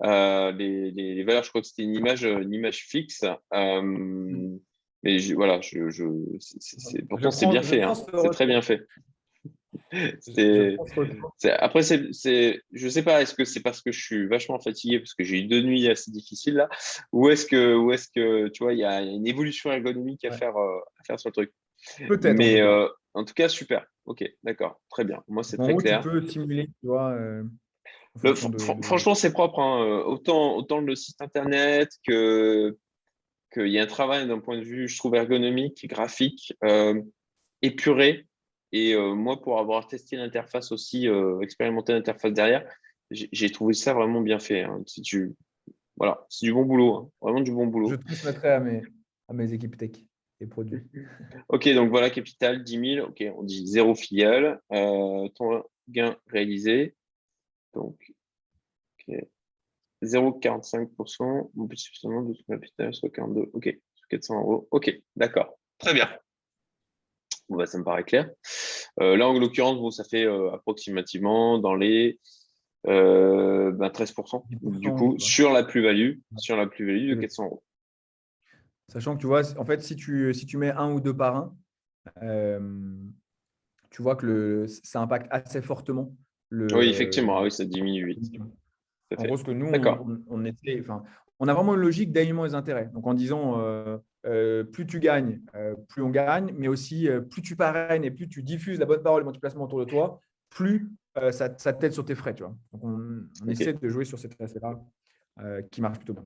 Les, les, valeurs, je crois que c'était une image une image fixe. mais voilà, je, pourtant c'est bien fait. Hein. C'est très bien fait. Après, c'est, je sais pas, est-ce que c'est parce que je suis vachement fatigué parce que j'ai eu deux nuits assez difficiles là, ou est-ce que, ou est-ce que, tu vois, il y a une évolution ergonomique à faire, euh, à faire sur le truc. Peut-être. Mais euh, en tout cas, super. Ok, d'accord, très bien. Moi, c'est très clair. Tu peux simuler, tu vois. Euh, franchement, c'est propre. Hein. Autant, autant le site internet que qu'il y a un travail d'un point de vue, je trouve, ergonomique, graphique, épuré. Et euh, moi, pour avoir testé l'interface aussi, euh, expérimenté l'interface derrière, j'ai trouvé ça vraiment bien fait. Hein. tu... Voilà, c'est du bon boulot, hein. vraiment du bon boulot. Je transmettrai à mes, à mes équipes tech et produits. ok, donc voilà, capital 10 000. Ok, on dit zéro filiale. Euh, ton gain réalisé. Donc, 0,45%. Mon petit de son capital soit 42. Ok, 400 euros. Ok, d'accord. Très bien. Bah, ça me paraît clair. Euh, là, en l'occurrence, bon, ça fait euh, approximativement dans les 13%, euh, ben, du coup, sur la plus-value, sur la plus-value de 400 euros. Sachant que tu vois, en fait, si tu, si tu mets un ou deux par un, tu vois que le, ça impacte assez fortement le. Oui, effectivement, ah oui, ça diminue vite. En gros, ce que nous, on, on, était, enfin, on a vraiment une logique d'alignement des intérêts. Donc, en disant, euh, plus tu gagnes, euh, plus on gagne, mais aussi euh, plus tu parraines et plus tu diffuses la bonne parole et le placement autour de toi, plus ça, t'aide sur tes frais. Tu vois. Donc on, essaie de jouer sur cette aspect-là qui marche plutôt bien.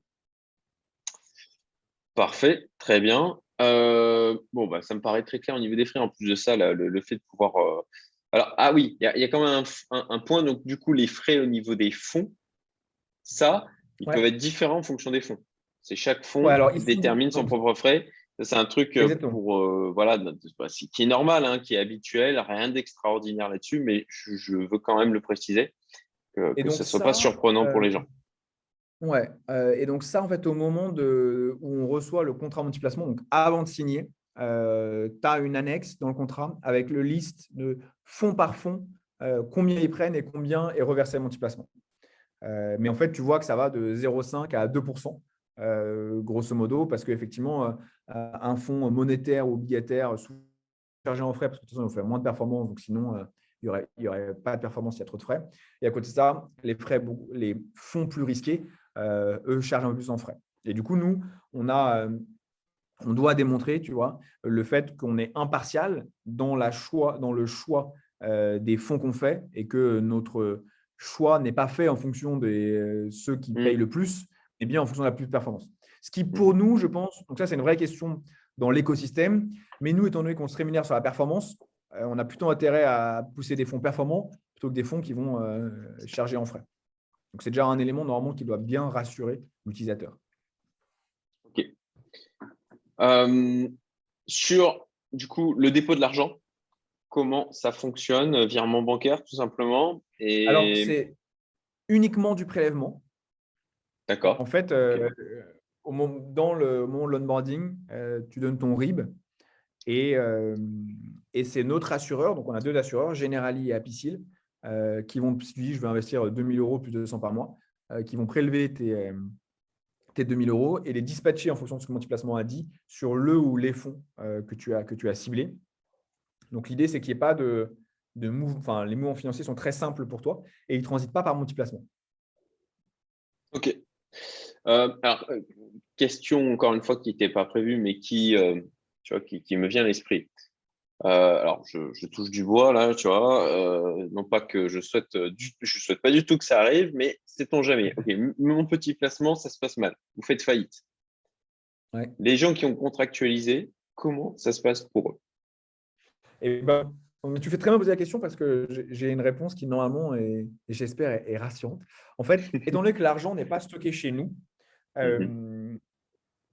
Parfait, très bien. bon, bah, ça me paraît très clair au niveau des frais. En plus de ça, le, fait de pouvoir. Alors, ah oui, il y, a quand même un, point. Donc, du coup, les frais au niveau des fonds, ça, ils peuvent être différents en fonction des fonds. C'est chaque fonds qui détermine son propre frais. C'est un truc euh, pour euh, voilà, bah, qui est normal, hein, qui est habituel, rien d'extraordinaire là-dessus, mais je, veux quand même le préciser que, ce ne soit pas surprenant pour les gens. Euh, ouais, et donc ça, en fait, au moment de, où on reçoit le contrat multiplacement, donc avant de signer, tu as une annexe dans le contrat avec le liste de fonds par fonds, combien ils prennent et combien est reversé le multiplacement. mais en fait, tu vois que ça va de 0,5 à 2% euh, grosso modo, parce qu'effectivement, euh, un fonds monétaire ou obligataire chargé en frais, parce que de toute façon, on fait moins de performance, donc sinon, euh, il n'y aurait, aurait pas de performance s'il y a trop de frais. Et à côté de ça, les, frais, les fonds plus risqués, eux, chargent un peu plus en frais. Et du coup, nous, on, a, on doit démontrer, tu vois, le fait qu'on est impartial dans, la choix, dans le choix des fonds qu'on fait et que notre choix n'est pas fait en fonction de ceux qui mmh. payent le plus, et bien en fonction de la plus de performance. Ce qui, pour mmh. nous, je pense, donc ça, c'est une vraie question dans l'écosystème, mais nous, étant donné qu'on se rémunère sur la performance, euh, on a plutôt intérêt à pousser des fonds performants plutôt que des fonds qui vont euh, charger en frais. Donc, c'est déjà un élément normalement qui doit bien rassurer l'utilisateur. Euh, sur, du coup, le dépôt de l'argent, comment ça fonctionne Virement bancaire, tout simplement Et... Alors, c'est uniquement du prélèvement. D'accord. En fait, euh, au moment, dans le moment de l'onboarding, euh, tu donnes ton RIB et, euh, et c'est notre assureur. Donc, on a deux assureurs, Generali et Apicil, qui vont, si tu dis je veux investir 2000 euros plus de 200 par mois, qui vont prélever tes, tes 2000 euros et les dispatcher en fonction de ce que mon placement a dit sur le ou les fonds que, tu as, que tu as ciblés. Donc, l'idée, c'est qu'il n'y ait pas de, mouvement. Enfin, les mouvements financiers sont très simples pour toi et ils ne transitent pas par multiplacement. Ok, euh, alors, euh, question encore une fois qui n'était pas prévue, mais qui, euh, qui, me vient à l'esprit. Alors, je, touche du bois là, tu vois. non pas que je souhaite, je souhaite pas du tout que ça arrive, mais sait-on jamais. Ok, mon petit placement, ça se passe mal. Vous faites faillite. Les gens qui ont contractualisé, comment ça se passe pour eux? Eh ben, tu fais très bien poser la question parce que j'ai une réponse qui normalement, est, et j'espère, est, rassurante. En fait, étant donné que l'argent n'est pas stocké chez nous, mmh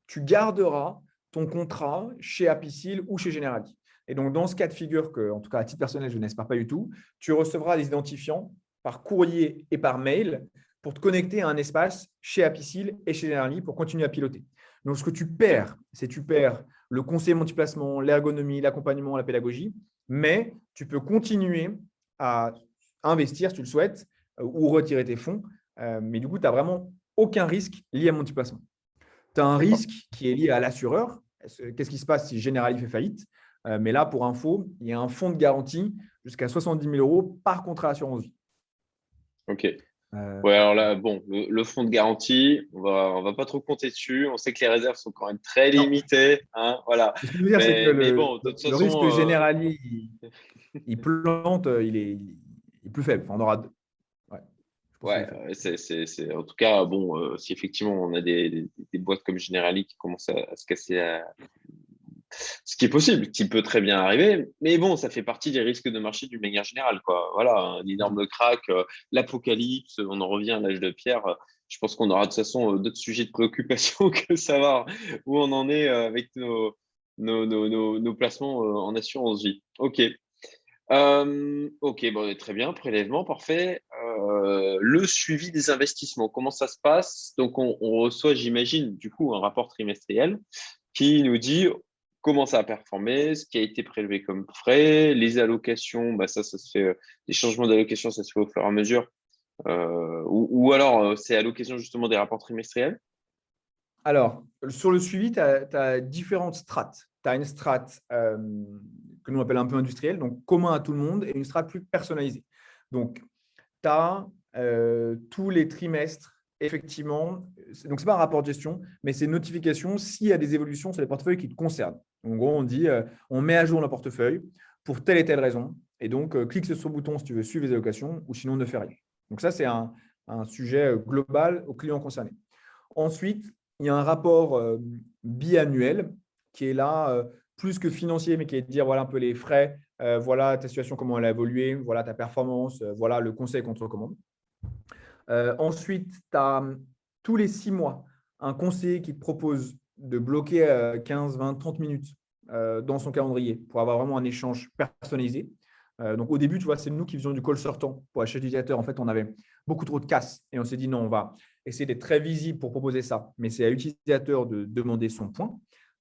tu garderas ton contrat chez Apicil ou chez Generali. Et donc, dans ce cas de figure, que, en tout cas à titre personnel, je n'espère pas du tout, tu recevras des identifiants par courrier et par mail pour te connecter à un espace chez Apicil et chez Generali pour continuer à piloter. Donc, ce que tu perds, c'est tu perds le conseil multiplacement, l'ergonomie, l'accompagnement, la pédagogie, mais tu peux continuer à investir si tu le souhaites euh, ou retirer tes fonds. Euh, mais du coup, tu n'as vraiment aucun risque lié à multiplacement. Tu as un risque qui est lié à l'assureur. Qu'est-ce qui se passe si Generali fait faillite? Euh, Mais là, pour info, il y a un fonds de garantie jusqu'à 70 000 euros par contrat assurance vie. Ok. Euh, ouais, alors là, bon, le, fonds de garantie, on va, on va pas trop compter dessus. On sait que les réserves sont quand même très limitées. Hein, voilà. mais, le, bon, de toute façon, risque euh, Generali, il, plante, il est, plus faible. on aura Ouais, c'est, en tout cas, bon, euh, si effectivement on a des, boîtes comme Generali qui commencent à, se casser, ce qui est possible, qui peut très bien arriver, mais bon, ça fait partie des risques de marché d'une manière générale. Quoi. Voilà, un énorme crack, euh, l'apocalypse, on en revient à l'âge de pierre. je pense qu'on aura de toute façon euh, d'autres sujets de préoccupation que savoir où on en est avec nos, nos, nos, placements en assurance vie. OK. ok, bon, très bien, prélèvement, parfait. Euh, le suivi des investissements. Comment ça se passe? Donc, on, reçoit, j'imagine, du coup, un rapport trimestriel qui nous dit comment ça a performé, ce qui a été prélevé comme frais, les allocations, bah ça, se fait, les changements d'allocation, ça se fait au fur et à mesure. Euh, ou, alors, euh, c'est allocation justement des rapports trimestriels? Alors, sur le suivi, tu as, différentes strates. Tu as une strate que nous appelle un peu industrielle, donc commun à tout le monde, et une strate plus personnalisée. Donc, tu as euh, tous les trimestres, effectivement, donc ce n'est pas un rapport de gestion, mais c'est une notification s'il y a des évolutions sur les portefeuilles qui te concernent. En gros, on dit, euh, on met à jour le portefeuille pour telle et telle raison. Et donc, euh, clique sur ce bouton si tu veux suivre les allocations ou sinon ne fais rien. Donc ça, c'est un, sujet global aux clients concernés. Ensuite, il y a un rapport biannuel qui est là, plus que financier, mais qui est de dire voilà un peu les frais euh, voilà ta situation, comment elle a évolué, voilà ta performance, euh, voilà le conseil qu'on te recommande. Euh, ensuite, tu as hum, tous les six mois un conseiller qui te propose de bloquer 15, 20, 30 minutes dans son calendrier pour avoir vraiment un échange personnalisé. donc au début, tu vois, c'est nous qui faisions du call sortant pour acheter l'utilisateur. En fait, on avait beaucoup trop de casse et on s'est dit non, on va essayer d'être très visible pour proposer ça. Mais c'est à l'utilisateur de demander son point.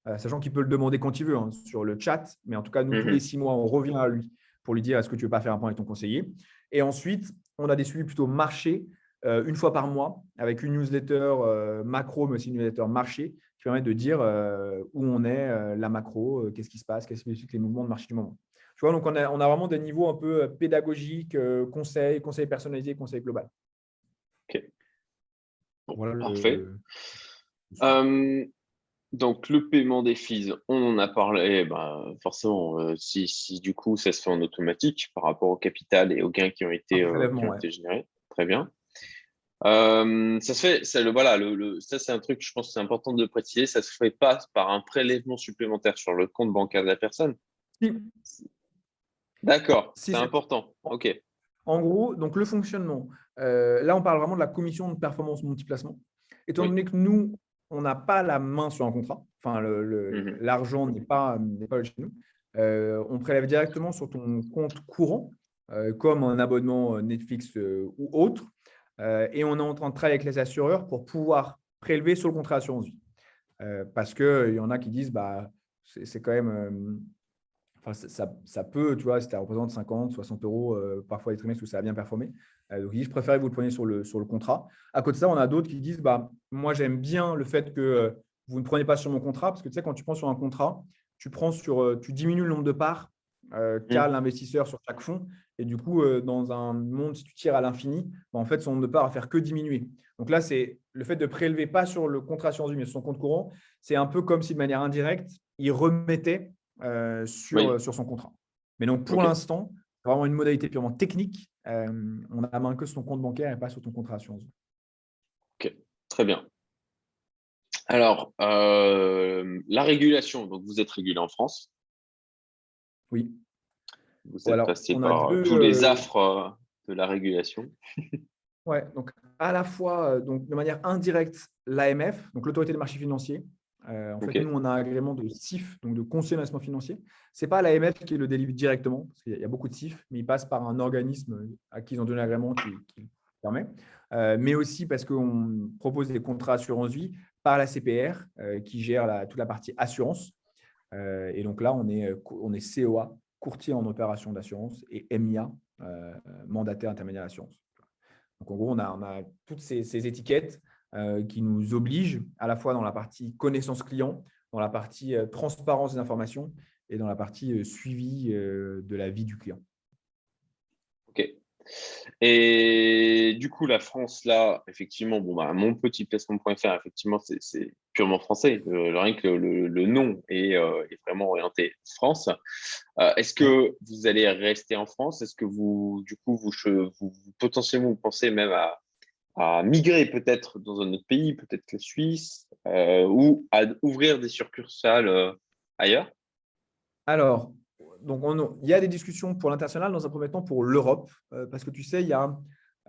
Euh, sachant qu'il peut le demander quand il veut hein, sur le chat. Mais en tout cas, nous, tous mhm. les six mois, on revient à lui pour lui dire est-ce que tu veux pas faire un point avec ton conseiller? Et ensuite, on a des suivis plutôt marché euh, une fois par mois avec une newsletter euh, macro, mais aussi une newsletter marché qui permet de dire où on est, la macro, qu'est-ce qui se passe, quels sont les mouvements de marché du moment. Tu vois, donc on a, on a vraiment des niveaux un peu pédagogiques, conseil, conseil personnalisé, conseil global. Ok. voilà parfait. Donc, le paiement des fees, on en a parlé, ben, forcément, euh, si, si, du coup ça se fait en automatique par rapport au capital et aux gains qui ont été, euh, générés. Très bien. Euh, ça se fait, ça, le, voilà, le, ça c'est un truc, je pense que c'est important de préciser, ça se fait pas par un prélèvement supplémentaire sur le compte bancaire de la personne. D'accord, c'est important. Ok. En gros, donc le fonctionnement. là, on parle vraiment de la commission de performance multiplacement. Étant donné que nous, on n'a pas la main sur un contrat, enfin mmh l'argent n'est pas, pas chez nous, euh, on prélève directement sur ton compte courant, euh, comme un abonnement euh, Netflix ou autre, et on est en train de travailler avec les assureurs pour pouvoir prélever sur le contrat assurance vie. parce qu'il y en a qui disent, bah, c'est quand même ça, peut, tu vois, ça représente 50, 60 euros parfois les trimestres où ça a bien performé. donc, je préfère que vous le preniez sur le, sur le contrat. À côté de ça, on a d'autres qui disent bah, Moi, j'aime bien le fait que vous ne preniez pas sur mon contrat, parce que tu sais, quand tu prends sur un contrat, tu, prends sur, tu diminues le nombre de parts qu'a mmh. l'investisseur sur chaque fonds. Et du coup, dans un monde, si tu tires à l'infini, bah, en fait, son nombre de parts va faire que diminuer. Donc là, c'est le fait de prélever pas sur le contrat assurance vie, mais sur son compte courant, c'est un peu comme si de manière indirecte, il remettait euh, sur, euh, sur son contrat. Mais donc, pour l'instant, c'est vraiment une modalité purement technique. Euh, on n'a main que sur ton compte bancaire et pas sur ton contrat assurance. Ok, très bien. Alors, la régulation, donc vous êtes régulé en France Oui. Vous êtes passé par tous les affres de la régulation. Ouais, donc à la fois, donc, de manière indirecte, l'AMF, donc l'autorité des marchés financiers. en fait, nous, on a un agrément de CIF, donc de conseil d'investissement financier. Ce n'est pas l'AMF qui le délivre directement, parce qu'il y a beaucoup de CIF, mais il passe par un organisme à qui ils ont donné l'agrément qui, qui permet. mais aussi parce qu'on propose des contrats assurance vie par la CPR qui gère toute la partie assurance. et donc là, on est, on est COA, courtier en opération d'assurance, et MIA, mandataire intermédiaire d'assurance. Donc, en gros, on a, toutes ces, étiquettes euh, qui nous obligent à la fois dans la partie connaissance client, dans la partie euh, transparence des informations et dans la partie euh, suivi de la vie du client. Et du coup, la France, là, effectivement, bon, bah, mon petit placement.fr, effectivement, c'est purement français. rien que le, nom est, vraiment orienté France. Est-ce que vous allez rester en France? Est-ce que vous, du coup, vous, potentiellement, vous pensez même à, à migrer peut-être dans un autre pays, peut-être la Suisse, ou à ouvrir des succursales ailleurs? Alors, donc il y a des discussions pour l'international, dans un premier temps pour l'Europe, euh, parce que tu sais, il y a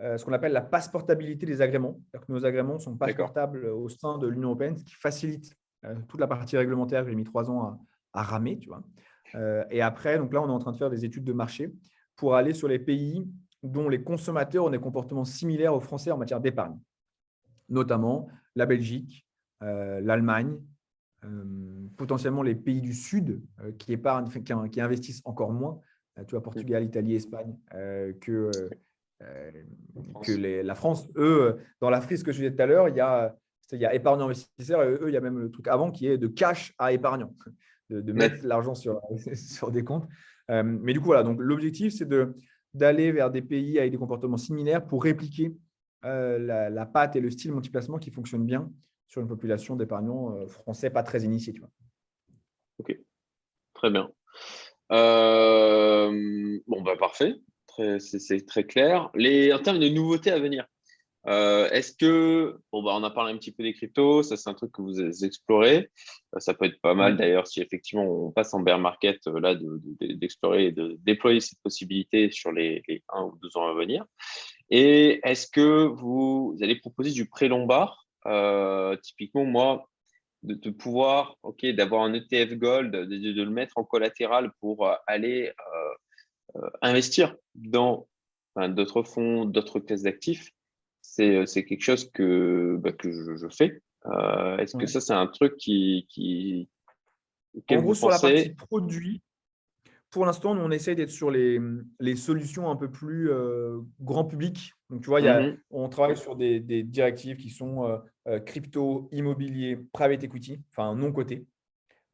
euh, ce qu'on appelle la passeportabilité des agréments. Que nos agréments sont passeportables au sein de l'Union européenne, ce qui facilite euh, toute la partie réglementaire que j'ai mis trois ans à, ramer. Tu vois. et après, donc là, on est en train de faire des études de marché pour aller sur les pays dont les consommateurs ont des comportements similaires aux Français en matière d'épargne, notamment la Belgique, l'Allemagne, potentiellement les pays du Sud euh, qui épargnent, qui, investissent encore moins, euh, tu vois, Portugal, mm. Italie, Espagne, que, que la France. Eux, dans la frise que je disais tout à l'heure, il y a, il y a épargnant investisseur et eux, il y a même le truc avant qui est de cash à épargnant, de, mettre l'argent sur, sur des comptes. mais du coup, voilà, donc l'objectif, c'est de d'aller vers des pays avec des comportements similaires pour répliquer la, la, patte et le style multiplacement qui fonctionne bien sur une population d'épargnants euh, français pas très initiés. Tu vois. Ok, très bien. Euh, bon, bah, parfait, c'est très clair. Les, en termes de nouveautés à venir, euh, est-ce que, bon, bah, on a parlé un petit peu des cryptos, ça c'est un truc que vous explorez. Ça peut être pas mal d'ailleurs si effectivement on passe en bear market là d'explorer et de déployer cette possibilité sur les, les un ou deux ans à venir. Et est-ce que vous allez proposer du pré-lombard euh, typiquement, moi, de, pouvoir, ok, d'avoir un ETF Gold, de, le mettre en collatéral pour euh, aller euh, investir dans d'autres fonds, d'autres classes d'actifs, c'est quelque chose que, bah, que je, fais. Est-ce que ça, c'est un truc qui. qui en gros, sur la partie produit, pour l'instant, on essaye d'être sur les, les, solutions un peu plus grand public. Donc, tu vois, y a, mmh on travaille sur des, des, directives qui sont euh, crypto, immobilier, private equity, enfin non coté.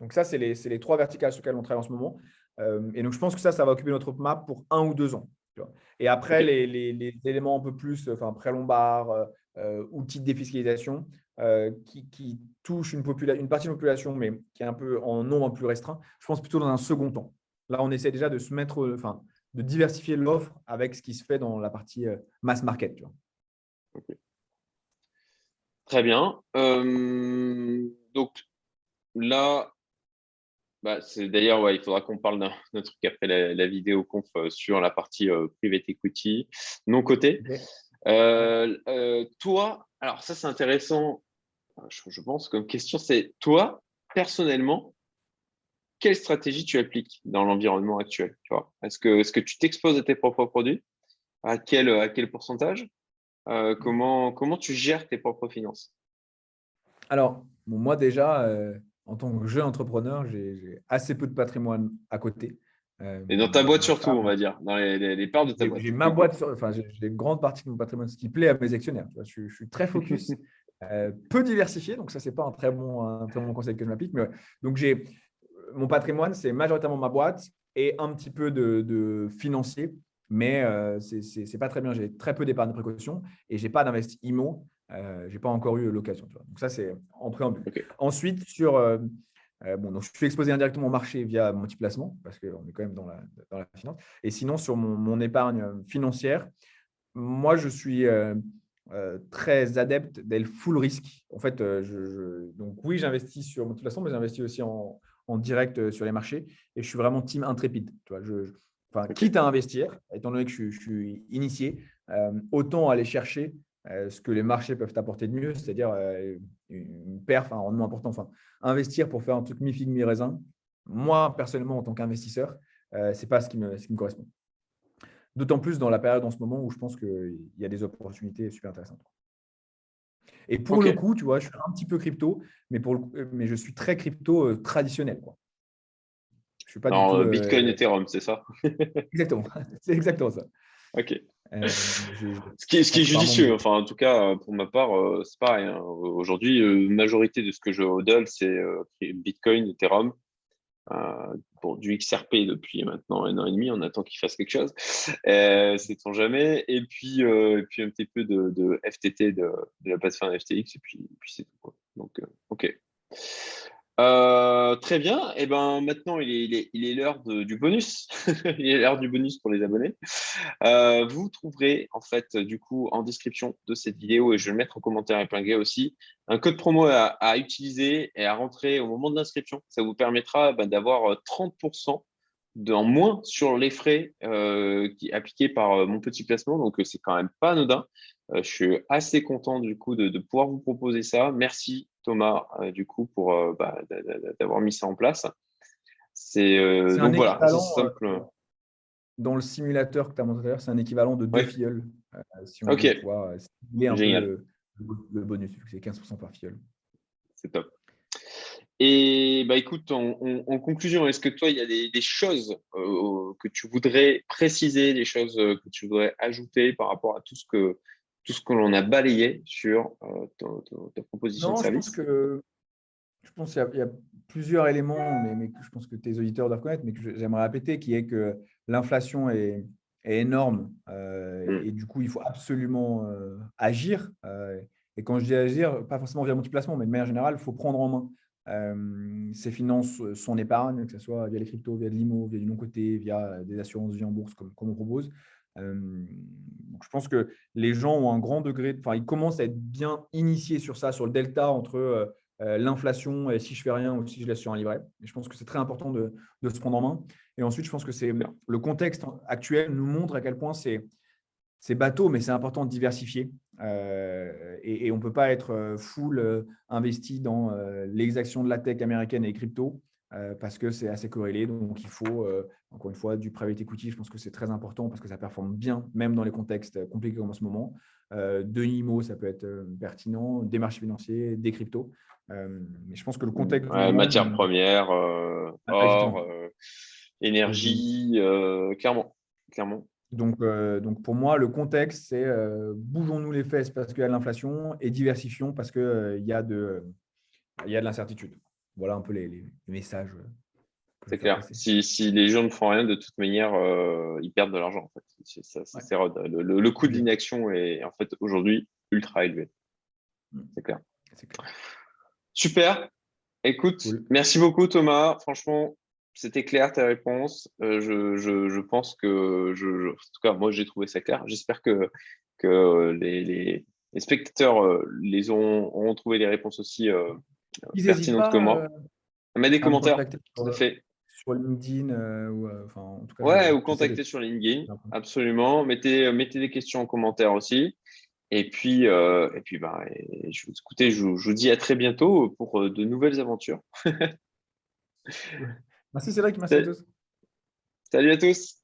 Donc ça, c'est les, les, trois verticales sur lesquelles on travaille en ce moment. Euh, et donc, je pense que ça, ça va occuper notre map pour un ou deux ans. Et après, les, les, éléments un peu plus, enfin, prêt lombard, euh, outils de défiscalisation, qui, qui, touchent une, une partie de la population, mais qui est un peu en nombre plus restreint, je pense plutôt dans un second temps. Là, on essaie déjà de se mettre, enfin, de diversifier l'offre avec ce qui se fait dans la partie mass market. Tu vois. Très bien. Euh, donc là, bah, c'est d'ailleurs, ouais, il faudra qu'on parle d'un truc après la, vidéo conf euh, sur la partie euh, private equity non côté. toi, alors ça c'est intéressant, je, pense comme question, c'est toi, personnellement, quelle stratégie tu appliques dans l'environnement actuel Est-ce que, est que tu t'exposes à tes propres produits? À quel, à quel pourcentage? Euh, comment, comment tu gères tes propres finances? Alors, moi déjà, euh, en tant que jeune entrepreneur, j'ai assez peu de patrimoine à côté. Euh, Et dans ta boîte surtout, on va dire, dans les, parts de ta boîte. J'ai ma boîte, enfin, j'ai une grande partie de mon patrimoine, ce qui plaît à mes actionnaires. Je, suis très focus, peu diversifié, donc ça, c'est pas un très bon, un très bon conseil que je m'applique. Mais Donc, j'ai mon patrimoine, c'est majoritairement ma boîte et un petit peu de, de financier mais euh, ce n'est pas très bien. J'ai très peu d'épargne de précaution et je n'ai pas d'investi IMO. Euh, je n'ai pas encore eu l'occasion. Donc, ça, c'est en préambule. Ensuite, sur. Euh, bon, donc je suis exposé indirectement au marché via mon petit placement parce qu'on est quand même dans la, dans la, finance. Et sinon, sur mon, mon épargne financière, moi, je suis très adepte d'être full risque. En fait, je, donc oui, j'investis sur mon petit placement, mais j'investis aussi en, en, direct sur les marchés et je suis vraiment team intrépide. Tu vois, je, enfin, quitte à investir, étant donné que je, suis initié, euh, autant aller chercher ce que les marchés peuvent apporter de mieux, c'est-à-dire une perf, un rendement important. Enfin, investir pour faire un truc mi-figue, mi-raisin, moi, personnellement, en tant qu'investisseur, ce n'est pas ce qui, me, ce qui me correspond. D'autant plus dans la période en ce moment où je pense qu'il y a des opportunités super intéressantes. Et pour le coup, tu vois, je suis un petit peu crypto, mais, pour mais je suis très crypto euh, traditionnel. Quoi. Je suis pas non, du tout, Bitcoin, euh, Ethereum, c'est ça? Exactement, c'est exactement ça. Ok. Euh, ce qui est, ce qui est judicieux, enfin en tout cas pour ma part, c'est pareil. Hein. Aujourd'hui, la majorité de ce que je hodl, c'est Bitcoin, Ethereum. Euh, pour du XRP depuis maintenant un an et demi, on attend qu'il fasse quelque chose, euh, sait-on jamais. Et puis, euh, et puis un petit peu de, FTT de, de, la plateforme FTX, et puis, puis c'est tout. Donc, euh, ok. Euh, très bien. Et eh ben maintenant, il est, l'heure du bonus. il est l'heure du bonus pour les abonnés. Euh, vous trouverez en fait du coup en description de cette vidéo et je vais le mettre en commentaire épinglé aussi un code promo à, utiliser et à rentrer au moment de l'inscription. Ça vous permettra ben, d'avoir 30% euh, en moins sur les frais appliqués par mon petit placement. Donc c'est quand même pas anodin. Je suis assez content du coup de, de pouvoir vous proposer ça. Merci Thomas, euh, du coup, pour euh, bah, d'avoir mis ça en place. C'est euh, donc voilà, simple. Dans le simulateur que tu as montré tout à l'heure, c'est un équivalent de deux ouais. filleuls. si on ok. Voir, le, bonus, c'est 15% par filleul. C'est top. Et bah écoute, en, conclusion, est-ce que toi, il y a des, choses que tu voudrais préciser, des choses que tu voudrais ajouter par rapport à tout ce que tout ce que l'on a balayé sur euh, ta, proposition de service je pense que je pense qu'il y, a plusieurs éléments, mais, que je pense que tes auditeurs doivent connaître, mais que j'aimerais répéter, qui est que l'inflation est, énorme euh, mm. et, du coup, il faut absolument euh, agir. et quand je dis agir, pas forcément via multiplacement, mais de manière générale, il faut prendre en main ses finances, son épargne, que ce soit via les cryptos, via de l'IMO, via du non-côté, via des assurances vie en bourse, comme, comme on propose je pense que les gens ont un grand degré, enfin, ils commencent à être bien initiés sur ça, sur le delta entre l'inflation et si je fais rien ou si je laisse sur un livret. Et je pense que c'est très important de, se prendre en main. Et ensuite, je pense que c'est le contexte actuel nous montre à quel point c'est c'est bateau, mais c'est important de diversifier. et, on ne peut pas être full investi dans l'exaction de la tech américaine et les cryptos. Euh, parce que c'est assez corrélé. Donc, il faut, euh, encore une fois, du private equity. Je pense que c'est très important parce que ça performe bien, même dans les contextes compliqués comme en ce moment. Euh, de l'IMO, ça peut être pertinent, des marchés financiers, des cryptos. mais je pense que le contexte. Ouais, matières premières, ah, or, énergie, clairement. clairement. Donc, donc, pour moi, le contexte, c'est bougeons-nous les fesses parce qu'il y a de l'inflation et diversifions parce qu'il y, a de, y a de l'incertitude voilà un peu les, messages. Euh, c'est clair. Si, les gens ne font rien, de toute manière, euh, ils perdent de l'argent. En fait. le, coût de l'inaction est en fait aujourd'hui ultra élevé. Mm. C'est clair. Super. Écoute, merci beaucoup Thomas. Franchement, c'était clair ta réponse. Euh, je, pense que, je, en tout cas, moi j'ai trouvé ça clair. J'espère que, que les, spectateurs les ont, auront trouvé les réponses aussi pertinente que moi. Euh, Mets des commentaires, tout fait. Sur LinkedIn euh, ou, euh, enfin, en tout cas, Ouais, ou contacter sur LinkedIn, absolument. Mettez, mettez des questions en commentaire aussi. Et puis, et puis bah, je, écoutez, je, je, vous dis à très bientôt pour de nouvelles aventures. merci Cédric, merci à tous. Salut à tous.